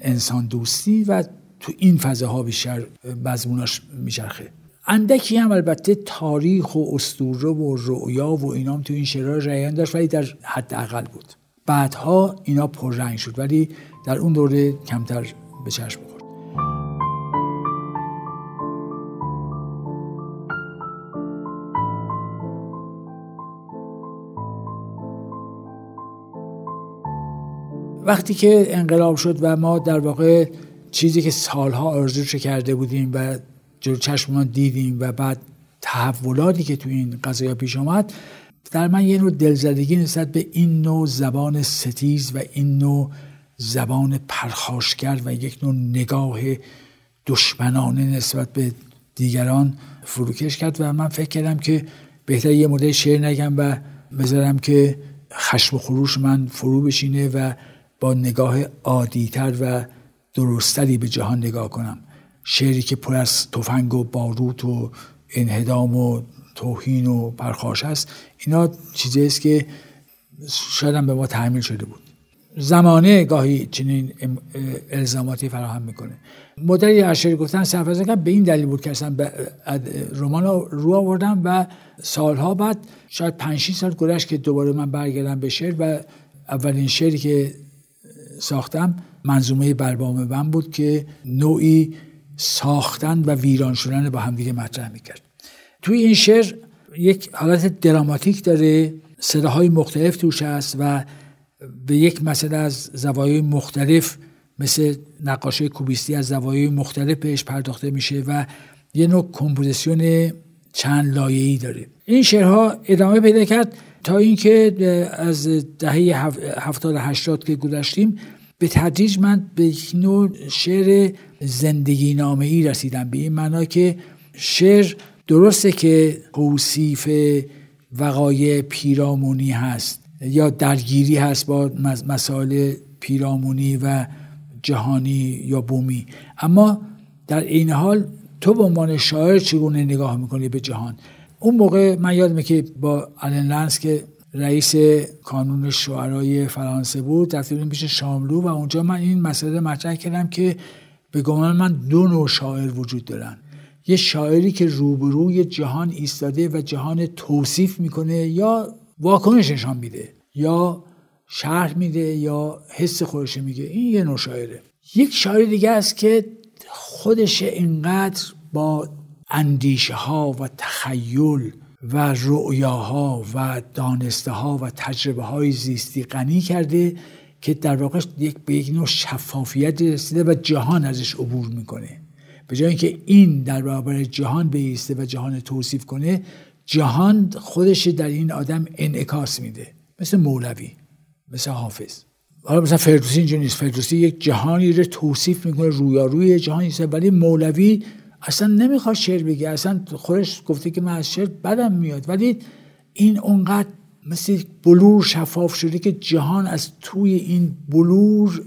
انسان دوستی و تو این فضاها بیشتر مضموناش میچرخه. اندکی هم البته تاریخ و اسطوره و رؤیا و اینام تو این شعرها ریان داشت ولی در حد اقل بود. بعدها اینا پررنگ شد ولی در اون دوره کمتر به چشم خورد. وقتی که انقلاب شد و ما در واقع چیزی که سالها آرزوش کرده بودیم و جلو چشممان دیدیم و بعد تحولاتی که تو این قضایا پیش آمد در من یه نوع دلزدگی نسبت به این نوع زبان ستیز و این نوع زبان پرخاشگر و یک نوع نگاه دشمنانه نسبت به دیگران فروکش کرد و من فکر کردم که بهتر یه مدل شعر نگم و بذارم که خشم و خروش من فرو بشینه و با نگاه عادیتر و درستری به جهان نگاه کنم. شعری که پر از تفنگ و باروت و انهدام و توهین و پرخاش است اینا چیزی است که شاید به ما تحمیل شده بود. زمانه گاهی چنین الزاماتی فراهم می‌کنه. مدلی اشعری گفتن سرفرازه که به این دلیل بود که اصلا رمان رو آوردم و سالها بعد شاید 5 سال گذشت که دوباره من برگردم به شعر و اولین شعری که ساختم منظومه بربام من بود که نوعی ساختن و ویران شدن با همدیگه مطرح می‌کرد. توی این شعر یک حالت دراماتیک داره صداهای مختلف توش هست و به یک مسئله از زوایای مختلف مثل نقاشی کوبیستی از زوایای مختلف بهش پرداخته میشه و یه نوع کمپوزیسیون چند لایه‌ای داره. این شعرها ادامه پیدا کرد تا اینکه از دهه هفتاد هشتاد که گذشتیم به تدریج من به نوع شعر زندگی نامه ای رسیدم. به این معنا که شعر درسته که توصیف وقایع پیرامونی هست. یا درگیری هست با مسائل پیرامونی و جهانی یا بومی. اما در این حال تو به عنوان شاعر چگونه نگاه می‌کنی به جهان؟ اون موقع من یادمه که با آلن لنس که رئیس کانون شعرای فرانسه بود رفتیم پیش شاملو و اونجا من این مسئله مطرح کردم که به گمان من دو نوع شاعر وجود دارن. یه شاعری که روبروی جهان ایستاده و جهان توصیف می‌کنه یا واکنش نشان میده. یا شرح میده یا حس خودش میگه. این یه نوع شاعره. یک شاعر دیگه است که خودش اینقدر با اندیشه ها و تخیل و رؤیاها و دانسته ها و تجربه های زیستی غنی کرده که در واقع یک به یک نوع شفافیت رسیده و جهان ازش عبور می‌کنه. به جای اینکه این در برابر جهان بیسته و جهان توصیف کنه جهان خودش در این آدم انعکاس میده. مثل مولوی مثل حافظ. حالا مثلا فردوسی اینجا نیست. فردوسی یک جهانی رو توصیف می‌کنه رویاروی جهانی است ولی مولوی اصلا نمی‌خواد شعر بگه. اصلا خودش گفته که من از شعر بدم میاد. ولی این اونقدر مثل بلور شفاف شده که جهان از توی این بلور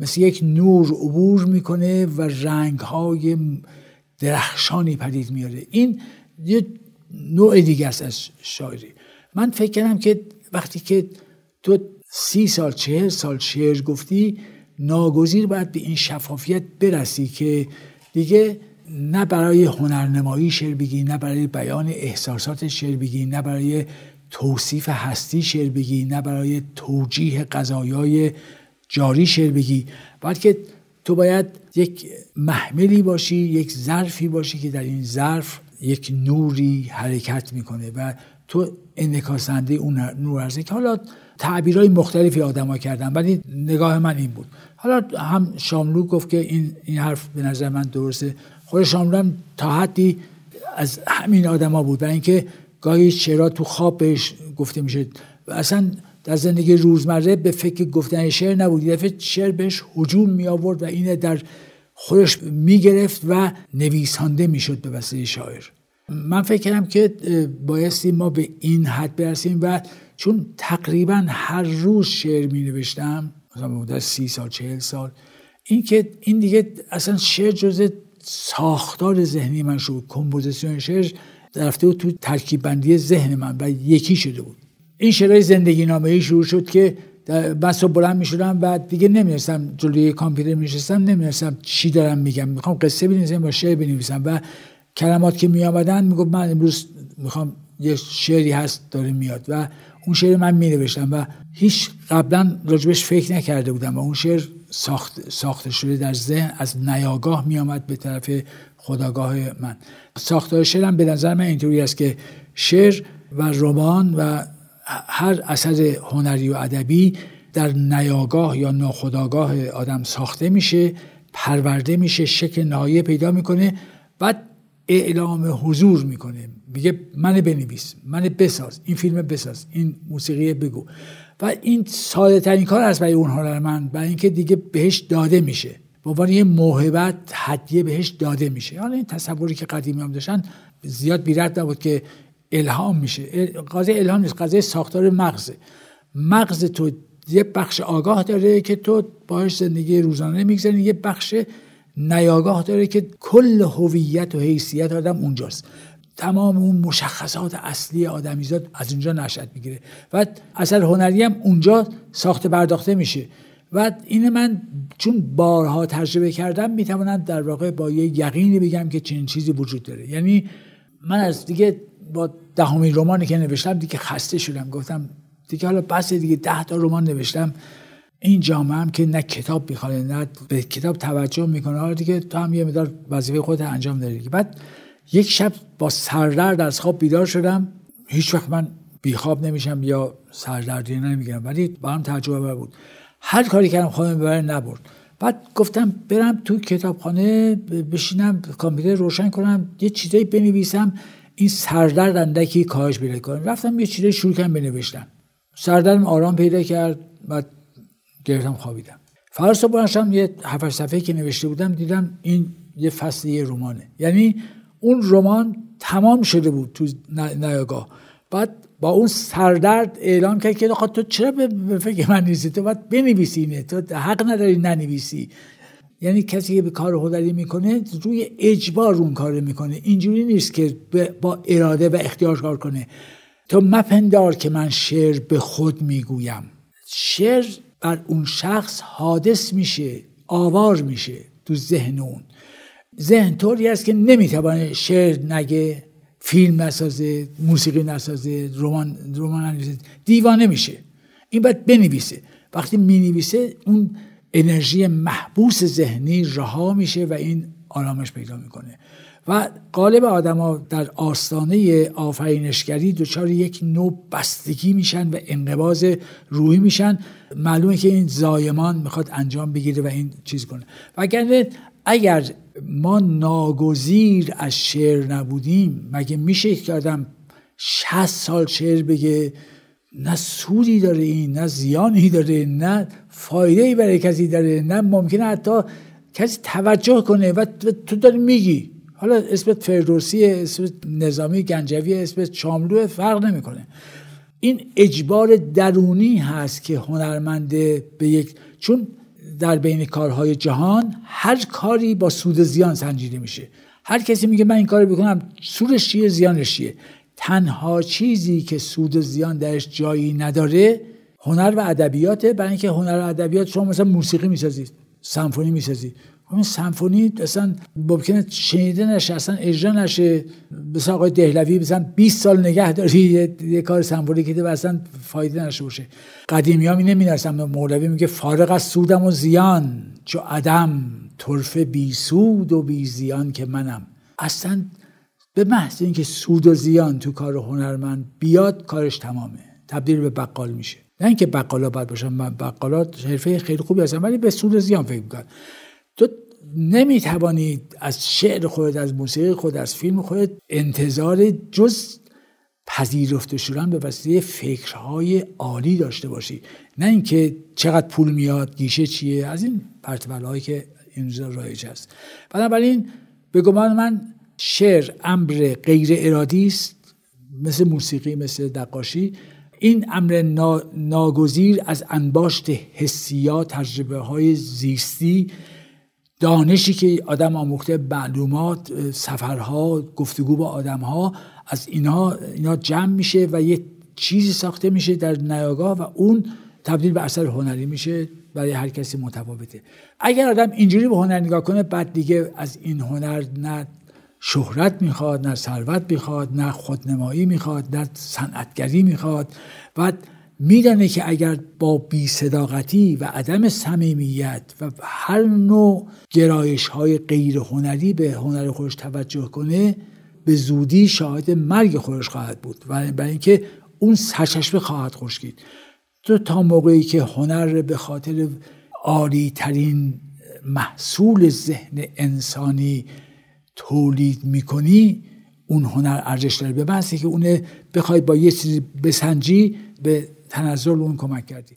مثل یک نور عبور می‌کنه و رنگ های درخشانی پدید میاره این یه نوع است از شاعری. من فکر کردم که وقتی که تو سی سال چهل سال شعر گفتی ناگزیر باید به این شفافیت برسی که دیگه نه برای هنرنمایی شعر بگی نه برای بیان احساسات شعر بگی نه برای توصیف هستی شعر بگی نه برای توجیه قضایای جاری شعر بگی. بلکه تو باید یک محملی باشی یک ظرفی باشی که در این ظرف یک نوری حرکت می‌کنه و تو انکاسنده اون نور هستی که حالا تعبیرهای مختلفی آدما کردن ولی نگاه من این بود. حالا هم شاملو گفت که این این حرف به نظر من درسته. خود شاملو هم تا حدی از همین آدما بود برای اینکه گاهی شعرها تو خواب بهش گفته میشه و اصلا در زندگی روزمره به فکر گفتن شعر نبود. یه دفعه شعر بهش حجوم می آورد و اینه در خودش می‌گرفت و نویسانده می‌شد به وسیله شاعر. من فکر کردم که بایستی ما به این حد برسیم و چون تقریبا هر روز شعر می نوشتم مثلا مدت سی سال چهل سال این که این دیگه اصلا شعر جزء ساختار ذهنی من شد. کمپوزیسیون شعر رفته بود تو ترکیب بندی ذهن من و یکی شده بود. این شعرهای زندگی نامه شروع شد که صبح بلند می شدم و دیگه نمی‌رسم جلوی کامپیوتر می نشستم نمی‌رسم چی دارم میگم. می‌خوام قصه بنویسم با شعر بنویسم. و کلمات که می آمدن می‌گفت من امروز می‌خوام یه شعری هست داره میاد. و اون شعر من می نوشتم و هیچ قبلا راجبش فکر نکرده بودم و اون شعر ساخت ساخته شده در ذهن از نیاگاه می آمد به طرف خداگاه من. ساختار شعرم به نظر من اینطوری است که شعر و رمان و هر اثر هنری و ادبی در نیاگاه یا ناخداگاه آدم ساخته میشه پرورده میشه شکل نهایی پیدا می‌کنه بعد اعلام حضور می‌کنه. میگه من بنویس من بساز این فیلم بساز این موسیقی بگو. و این ساده ترین کار است برای اون هنرمند برای اینکه دیگه بهش داده میشه. به عنوان یه موهبت هدیه بهش داده میشه. حالا این تصوری که قدیمی هم داشتن زیاد بیرد نبود که الهام میشه. قضیه الهام نیست قضیه ساختار مغزه مغز تو یه بخش آگاه داره که تو باهاش زندگی روزانه می‌گذاری یه بخش نیاگاه داره که کل هویت و حیثیت آدم اونجاست. تمام اون مشخصات اصلی آدمیزاد از اونجا نشد می‌گیره. و اثر هنری هم اونجا ساخته پرداخته میشه. و این من چون بارها تجربه کردم می‌توانم در واقع با یه یقینی بگم که چنین چیزی وجود داره. یعنی من از دیگه با دهمین رمانی که نوشتم دیگه خسته شدم. گفتم دیگه حالا بس دیگه ده تا رمان نوشتم. این جامعه هم که نه کتاب می‌خواد نه به کتاب توجه می‌کنه. حالا دیگه تو هم یه مدار وظیفه خودت انجام داری بعد یک شب با سردرد از خواب بیدار شدم. هیچ وقت من بیخواب نمیشم یا سردردی نمی‌گیرم ولی با هم تجربه بود. هر کاری کردم خودم ببره نبرد. بعد گفتم برم تو کتابخانه بشینم کامپیوتر روشن کنم یه چیزایی بنویسم. این سردرد اندکی کاهش پیدا کنم رفتم یه چیزی شروع کردم بنوشتم سردردم آرام پیدا کرد بعد گرفتم خوابیدم. فردا صبح یه هفت صفحه که نوشته بودم دیدم این یه فصل یه رمانه. یعنی اون رمان تمام شده بود تو نیاگاه بعد با اون سردرد اعلام کرد که تو چرا به فکر من نیستی؟ تو باید بنویسی اینه تو حق نداری ننویسی. یعنی کسی که به کار هنری می‌کنه روی اجبار اون کار می‌کنه. اینجوری نیست که با اراده و اختیار کار کنه. تو مپندار که من شعر به خود می‌گویم. شعر بر اون شخص حادث میشه آوار میشه تو ذهن اون. ذهن طوری است که نمی‌توانه شعر نگه فیلم نسازه موسیقی نسازه رمان رمان دیوانه میشه. این باید بنویسه. وقتی می‌نویسه اون انرژی محبوس ذهنی رها میشه و این آرامش پیدا می‌کنه. و قالب آدما در آستانه آفرینشگری دچار یک نوع بستگی میشن و انقباز روحی میشن. معلومه که این زایمان می‌خواد انجام بگیره و این چیز کنه. و اگر اگر ما ناگزیر از شعر نبودیم مگه میشه که آدم 60 سال شعر بگه؟ نه سودی داره این نه زیانی داره نه فایده ای برای کسی داره نه ممکنه حتی کسی توجه کنه و تو داری میگی. حالا اسمت فردوسی اسمت نظامی گنجوی اسمت شاملو فرق نمی‌کنه. این اجبار درونی هست که هنرمند به یک چون در بین کارهای جهان هر کاری با سود زیان سنجیده میشه. هر کسی میگه من این کار بکنم سودش چیه زیانش چیه؟ تنها چیزی که سود و زیان درش جایی نداره هنر و ادبیاته. برای اینکه هنر و ادبیات شما مثلا موسیقی می‌سازید سمفونی می‌سازید این سمفونی اصلا ممکنه شنیده نشه اصلا اجرا نشه. مثلا آقای دهلوی مثلا 20 سال نگه داری یه, کار سمفونی که اصلا فایده نشه باشه. قدیمی ها می مولوی میگه فارغ از سودم و زیان چو عدم طرفه بی سود و بی زیان که منم. اصلا به محض اینکه سود و زیان تو کار هنرمند بیاد کارش تمامه. تبدیل به بقال میشه. نه اینکه بقالا باید باشن من بقالات حرفه خیلی خوبی هستن ولی به سود و زیان فکر می‌کنن. تو نمی‌توانید از شعر خود از موسیقی خود از فیلم خود انتظار جز پذیرفته شدن به وسیله فکرهای عالی داشته باشی. نه اینکه چقدر پول میاد گیشه چیه از این هایی که اینجا رایج است بنابراین به گمان من شعر امر غیر ارادی است مثل موسیقی مثل نقاشی. این امر ناگزیر از انباشت حسیات تجربه های زیستی دانشی که آدم آموخته معلومات سفرها گفتگو با آدمها از اینها اینا جمع میشه و یه چیزی ساخته میشه در نیاگاه و اون تبدیل به اثر هنری میشه برای هر کسی متفاوته. اگر آدم اینجوری به هنر نگاه کنه بعد دیگه از این هنر نه شهرت می‌خواد نه ثروت می‌خواد نه خودنمایی می‌خواد نه صنعتگری می‌خواد. بعد میدانه که اگر با بی صداقتی و عدم صمیمیت و هر نوع گرایش های غیر هنری به هنر خودش توجه کنه به زودی شاهد مرگ خودش خواهد بود. و برای اینکه اون سرچشمه خواهد خشکید. تو تا موقعی که هنر به خاطر عالی ترین محصول ذهن انسانی تولید می‌کنی اون هنر ارزش داره. به بحثی که اونه بخوای با یه چیزی بسنجی به تنزل اون کمک کردی.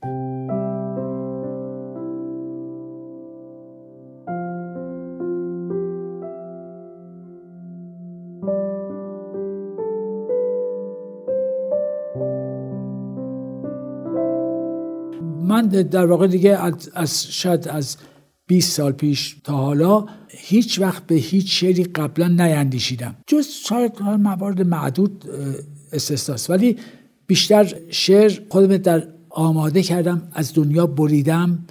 من در واقع دیگه از, شاید از 20 سال پیش تا حالا هیچ وقت به هیچ شعری قبلا نیندیشیدم. جز شاید موارد معدود استثناست. ولی بیشتر شعر خودم در آماده کردم از دنیا بریدم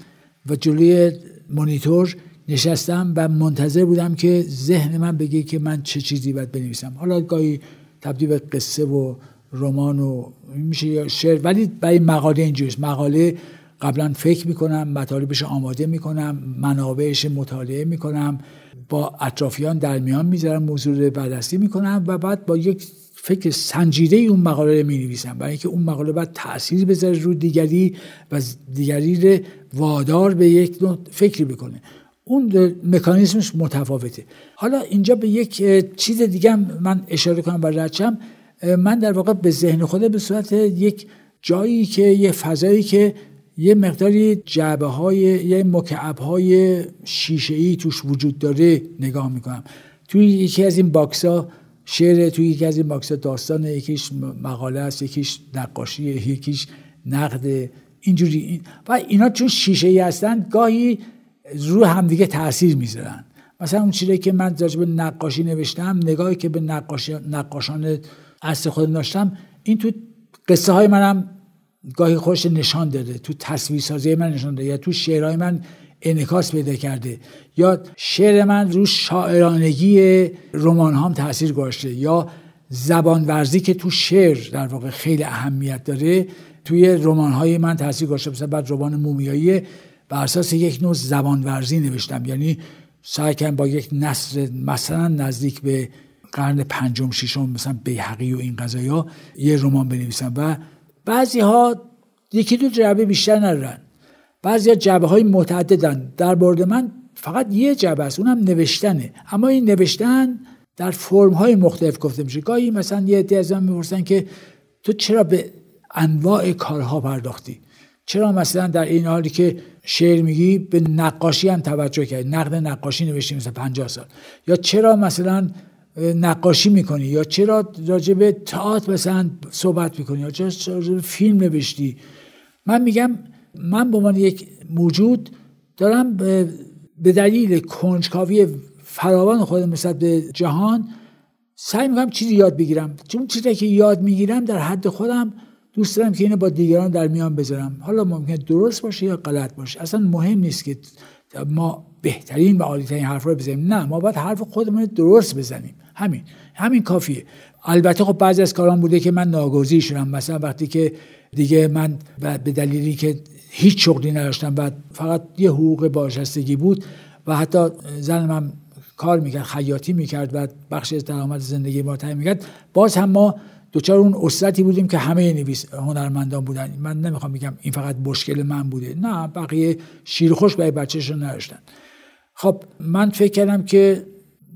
و جلوی مونیتور نشستم و منتظر بودم که ذهن من بگه که من چه چیزی باید بنویسم. حالا گاهی تبدیل به قصه و رمان و میشه شعر ولی برای مقاله اینجوریست. مقاله قبلا فکر می‌کنم مطالبش آماده می‌کنم منابعش مطالعه می‌کنم با اطرافیان در میان می‌ذارم موضوع رو بررسی می‌کنم و بعد با یک فکر سنجیده اون مقاله رو می نویسم برای اینکه اون مقاله باید تاثیر بذاره رو دیگری و دیگری رو وادار به یک نوع فکری بکنه. اون مکانیزمش متفاوته. حالا اینجا به یک چیز دیگه من اشاره کنم و رد شم من در واقع به ذهن خود به صورت یک جایی که یه فضایی که یه مقداری جعبه های یه مکعب های شیشه ای توش وجود داره نگاه می‌کنم. توی یکی از این box ها شعر توی یکی از این box داستان یکیش مقاله است یکیش نقاشی یکیش نقد. اینجوری و اینا چون شیشه ای هستن گاهی رو همدیگه تاثیر می‌ذارن. مثلا اون چیزی که من راجع به نقاشی نوشتم نگاهی که به نقاشان اصل خود داشتم این تو قصه های منم گاهی خوش نشان داده تو تصویر سازی من نشان داده یا تو شعرهای من انعکاس پیدا کرده یا شعر من رو شاعرانگی رمان هام تاثیر گذاشته یا زبان ورزی که تو شعر در واقع خیلی اهمیت داره توی رمان های من تاثیر گذاشته. مثلا بعد رمان مومیایی بر اساس یک نوع زبان ورزی نوشتم. یعنی سعی کردم با یک نصر مثلا نزدیک به قرن پنجم ششم مثلا بیحقی و این قضایا یه رمان بنویسم و بعضی ها یکی دو جعبه بیشتر ندارن. بعضی ها جعبه های متعددن. در مورد من فقط یه جعبه است اونم نوشتنه. اما این نوشتن در فرم های مختلف گفته میشه. گاهی مثلا یه عده از من می‌پرسن که تو چرا به انواع کارها پرداختی؟ چرا مثلا در این حالی که شعر میگی به نقاشی هم توجه کردی؟ نقد نقاشی نوشتی مثلا 50 سال. یا چرا مثلا نقاشی می‌کنی یا چرا راجع به تئاتر مثلا صحبت می‌کنی یا چرا راجع فیلم نوشتی؟ من میگم من به عنوان یک موجود دارم به دلیل کنجکاوی فراوان خودم نسبت به جهان سعی می‌کنم چیزی یاد بگیرم. چون چیزی که یاد می‌گیرم در حد خودم دوست دارم که اینو با دیگران در میان بذارم. حالا ممکن درست باشه یا غلط باشه. اصلا مهم نیست که ما بهترین و عالیترین حرف رو بزنیم. نه ما باید حرف خودمون درست بزنیم. همین همین کافیه. البته خب بعضی از کاران بوده که من ناگزیر شدم. مثلا وقتی که دیگه من به دلیلی که هیچ شغلی نداشتم و فقط یه حقوق بازنشستگی بود و حتی زنم هم کار می‌کرد خیاطی می‌کرد و بخش از درآمد زندگی ما تعیین می‌کرد باز هم ما دوچار اون اسرتی بودیم که همه نویس هنرمندان بودن. من نمی‌خوام بگم این فقط مشکل من بوده. نه بقیه شیر خوش برای بچهشون نداشتن. خب من فکر کردم که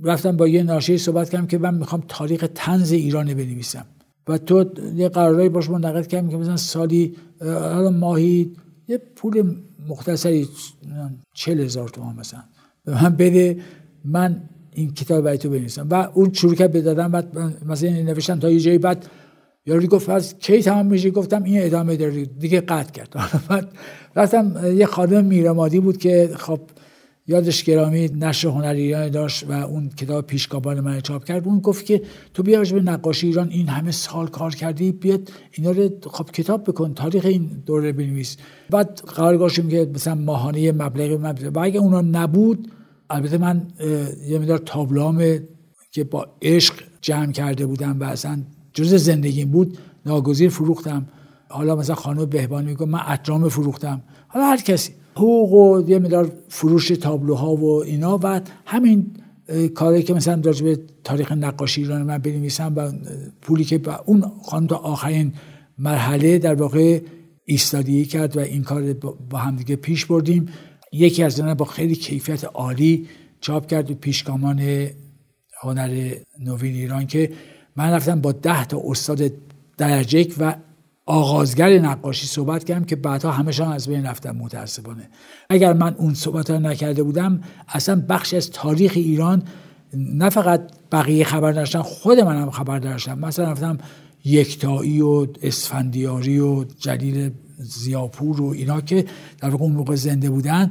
رفتم با یه ناشری صحبت کردم که من می‌خوام تاریخ تنز ایران بنویسم. و تو یه قرارایی باش منعقد کردم که مثلا سالی حالا ماهی یه پول مختصری چل هزار تومان مثلا. به من بده. من این کتاب برای تو بنویسم. و اون شروع کرد بدادم بعد مثلا نوشتم تا یه جایی بعد یاری گفت از کی تمام میشه؟ گفتم این ادامه داره. دیگه قطع کرد. بعد رفتم یه خانم میرمادی بود که خب یادش گرامی نشر هنر ایران داشت و اون کتاب پیشگابان من چاپ کرد. اون گفت که تو بیا به نقاشی ایران این همه سال کار کردی بیاد اینا رو خب کتاب بکن تاریخ این دوره بنویس. بعد قرار گذاشتیم که مثلا ماهانه مبلغ و اگه اونا نبود البته من یه مدار تابلوام که با عشق جمع کرده بودم و اصلا جز زندگی بود ناگزیر فروختم. حالا مثلا خانم بهبانی میگه من اطرام فروختم. حالا هر کسی. حقوق و یه مدار فروش تابلوها و اینا و همین کاری که مثلا راجع به تاریخ نقاشی ایران من بنویسم و پولی که با اون خانم تا آخرین مرحله در واقع ایستادی کرد و این کار با همدیگه پیش بردیم. یکی از اینا با خیلی کیفیت عالی چاپ کرد و پیشگامان هنر نوین ایران که من رفتم با ده تا استاد درجه و آغازگر نقاشی صحبت کردم که بعدها همشان از بین رفتن متاسفانه. اگر من اون صحبت رو نکرده بودم اصلا بخش از تاریخ ایران نه فقط بقیه خبر داشتن خود منم خبر داشتم مثلا رفتم یکتایی و اسفندیاری و جلیل زیاپور و اینا که در واقع اون موقع زنده بودن.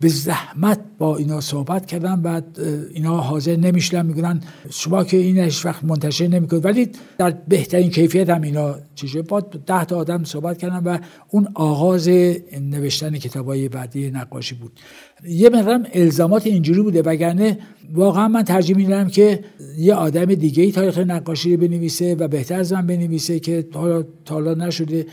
به زحمت با اینا صحبت کردم. بعد اینا حاضر نمیشلن میگن شما که این وقت منتشر نمی‌کنید. ولی در بهترین کیفیت هم اینا چیزه با ده تا آدم صحبت کردم و اون آغاز نوشتن کتاب های بعدی نقاشی بود. یه مقدارم الزامات اینجوری بوده. وگرنه واقعا من ترجیح میدم که یه آدم دیگه ای تاریخ نقاشی رو بنویسه و بهتر از من بنویسه که حالا حالا نشده.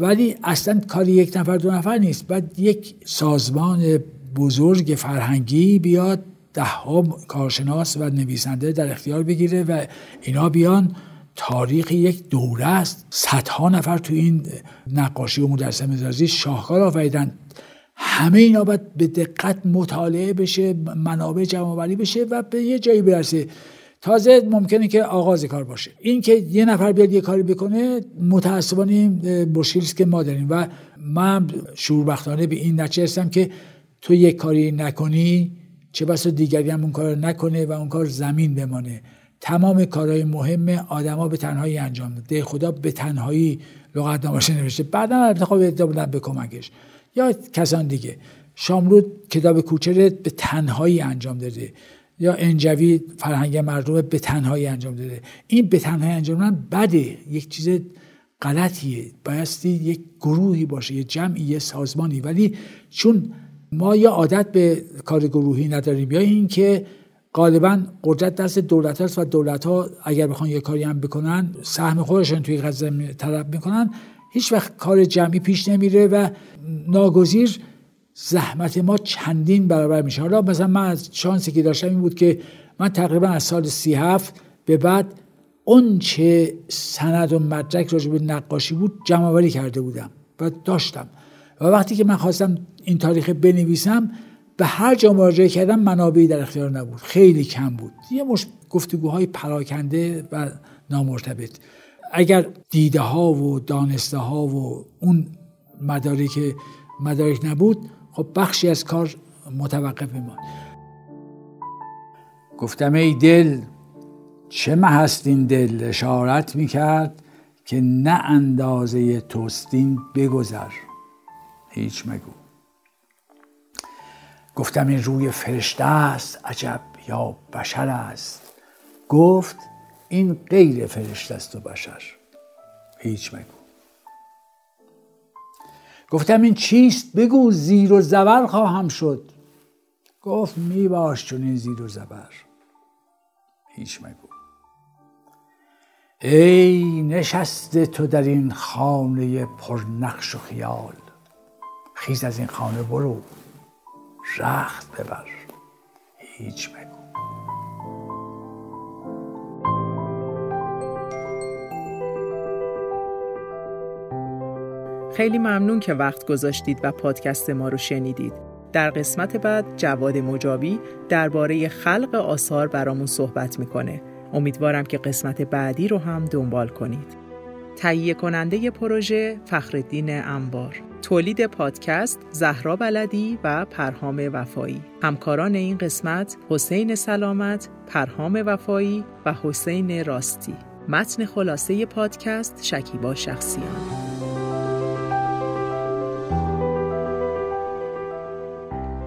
ولی اصلا کاری یک نفر دو نفر نیست. بعد یک سازمان بزرگ فرهنگی بیاد ده ها کارشناس و نویسنده در اختیار بگیره و اینا بیان. تاریخ یک دوره است. صدها نفر تو این نقاشی و مجسمه سازی شاهکار آفریدن همه اینا باید به دقت مطالعه بشه منابع جمع بشه و به یه جایی برسه. تازه ممکنه که آغاز کار باشه. این که یه نفر بیاد یه کاری بکنه متاسفانه این مشکلی که ما داریم و من شوربختانه به این نتیجه که تو یک کاری نکنی چه بسا دیگری هم اون کار نکنه و اون کار زمین بمانه. تمام کارهای مهم آدما به تنهایی انجام ده خدا به تنهایی لغت نامش نوشته. بعدا البته خب به کمکش. یا کسان دیگه. شامرود کتاب کوچه به تنهایی انجام داده. یا انجوی فرهنگ مردم به تنهایی انجام داده. این به تنهایی انجام دادن بده. یک چیز غلطیه. بایستی یک گروهی باشه یه جمعی یه سازمانی. ولی چون ما یا عادت به کار گروهی نداریم یا اینکه غالبا قدرت دست دولت هاست و دولت ها اگر بخوان یه کاری هم بکنن سهم خودشون توی غزه طلب می‌کنن. هیچ وقت کار جمعی پیش نمیره و ناگزیر زحمت ما چندین برابر میشه. حالا مثلا من از شانسی که داشتم این بود که من تقریبا از سال سی هفت به بعد اون چه سند و مدرک راجع به نقاشی بود جمع کرده بودم و داشتم. و وقتی که من خواستم این تاریخ بنویسم به هر جا مراجعه کردم منابعی در اختیار نبود. خیلی کم بود. یه مش گفتگوهای پراکنده و نامرتبط. اگر دیده ها و دانسته ها و اون مدارک مدارک نبود خب بخشی از کار متوقف میماند. گفتم ای دل چه هست این دل؟ اشارت می‌کرد که نه اندازه توستین بگذر. هیچ مگو. گفتم این روی فرشته است. عجب یا بشر است؟ گفت این غیر فرشته است و بشر. هیچ مگو. گفتم این چیست؟ بگو زیر و زبر خواهم شد. گفت می باش چون این زیر و زبر. هیچ مگو. ای نشسته تو در این خانه پر نقش و خیال. خیز از این خانه برو. رخت ببر. هیچ بگو خیلی ممنون که وقت گذاشتید و پادکست ما رو شنیدید. در قسمت بعد جواد مجابی درباره خلق آثار برامون صحبت می‌کنه. امیدوارم که قسمت بعدی رو هم دنبال کنید. تهیه کننده پروژه فخردین انبار تولید پادکست زهرا بلدی و پرهام وفایی همکاران این قسمت حسین سلامت پرهام وفایی و حسین راستی متن خلاصه پادکست شکیبا شخصیان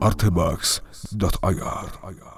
artebox.ir.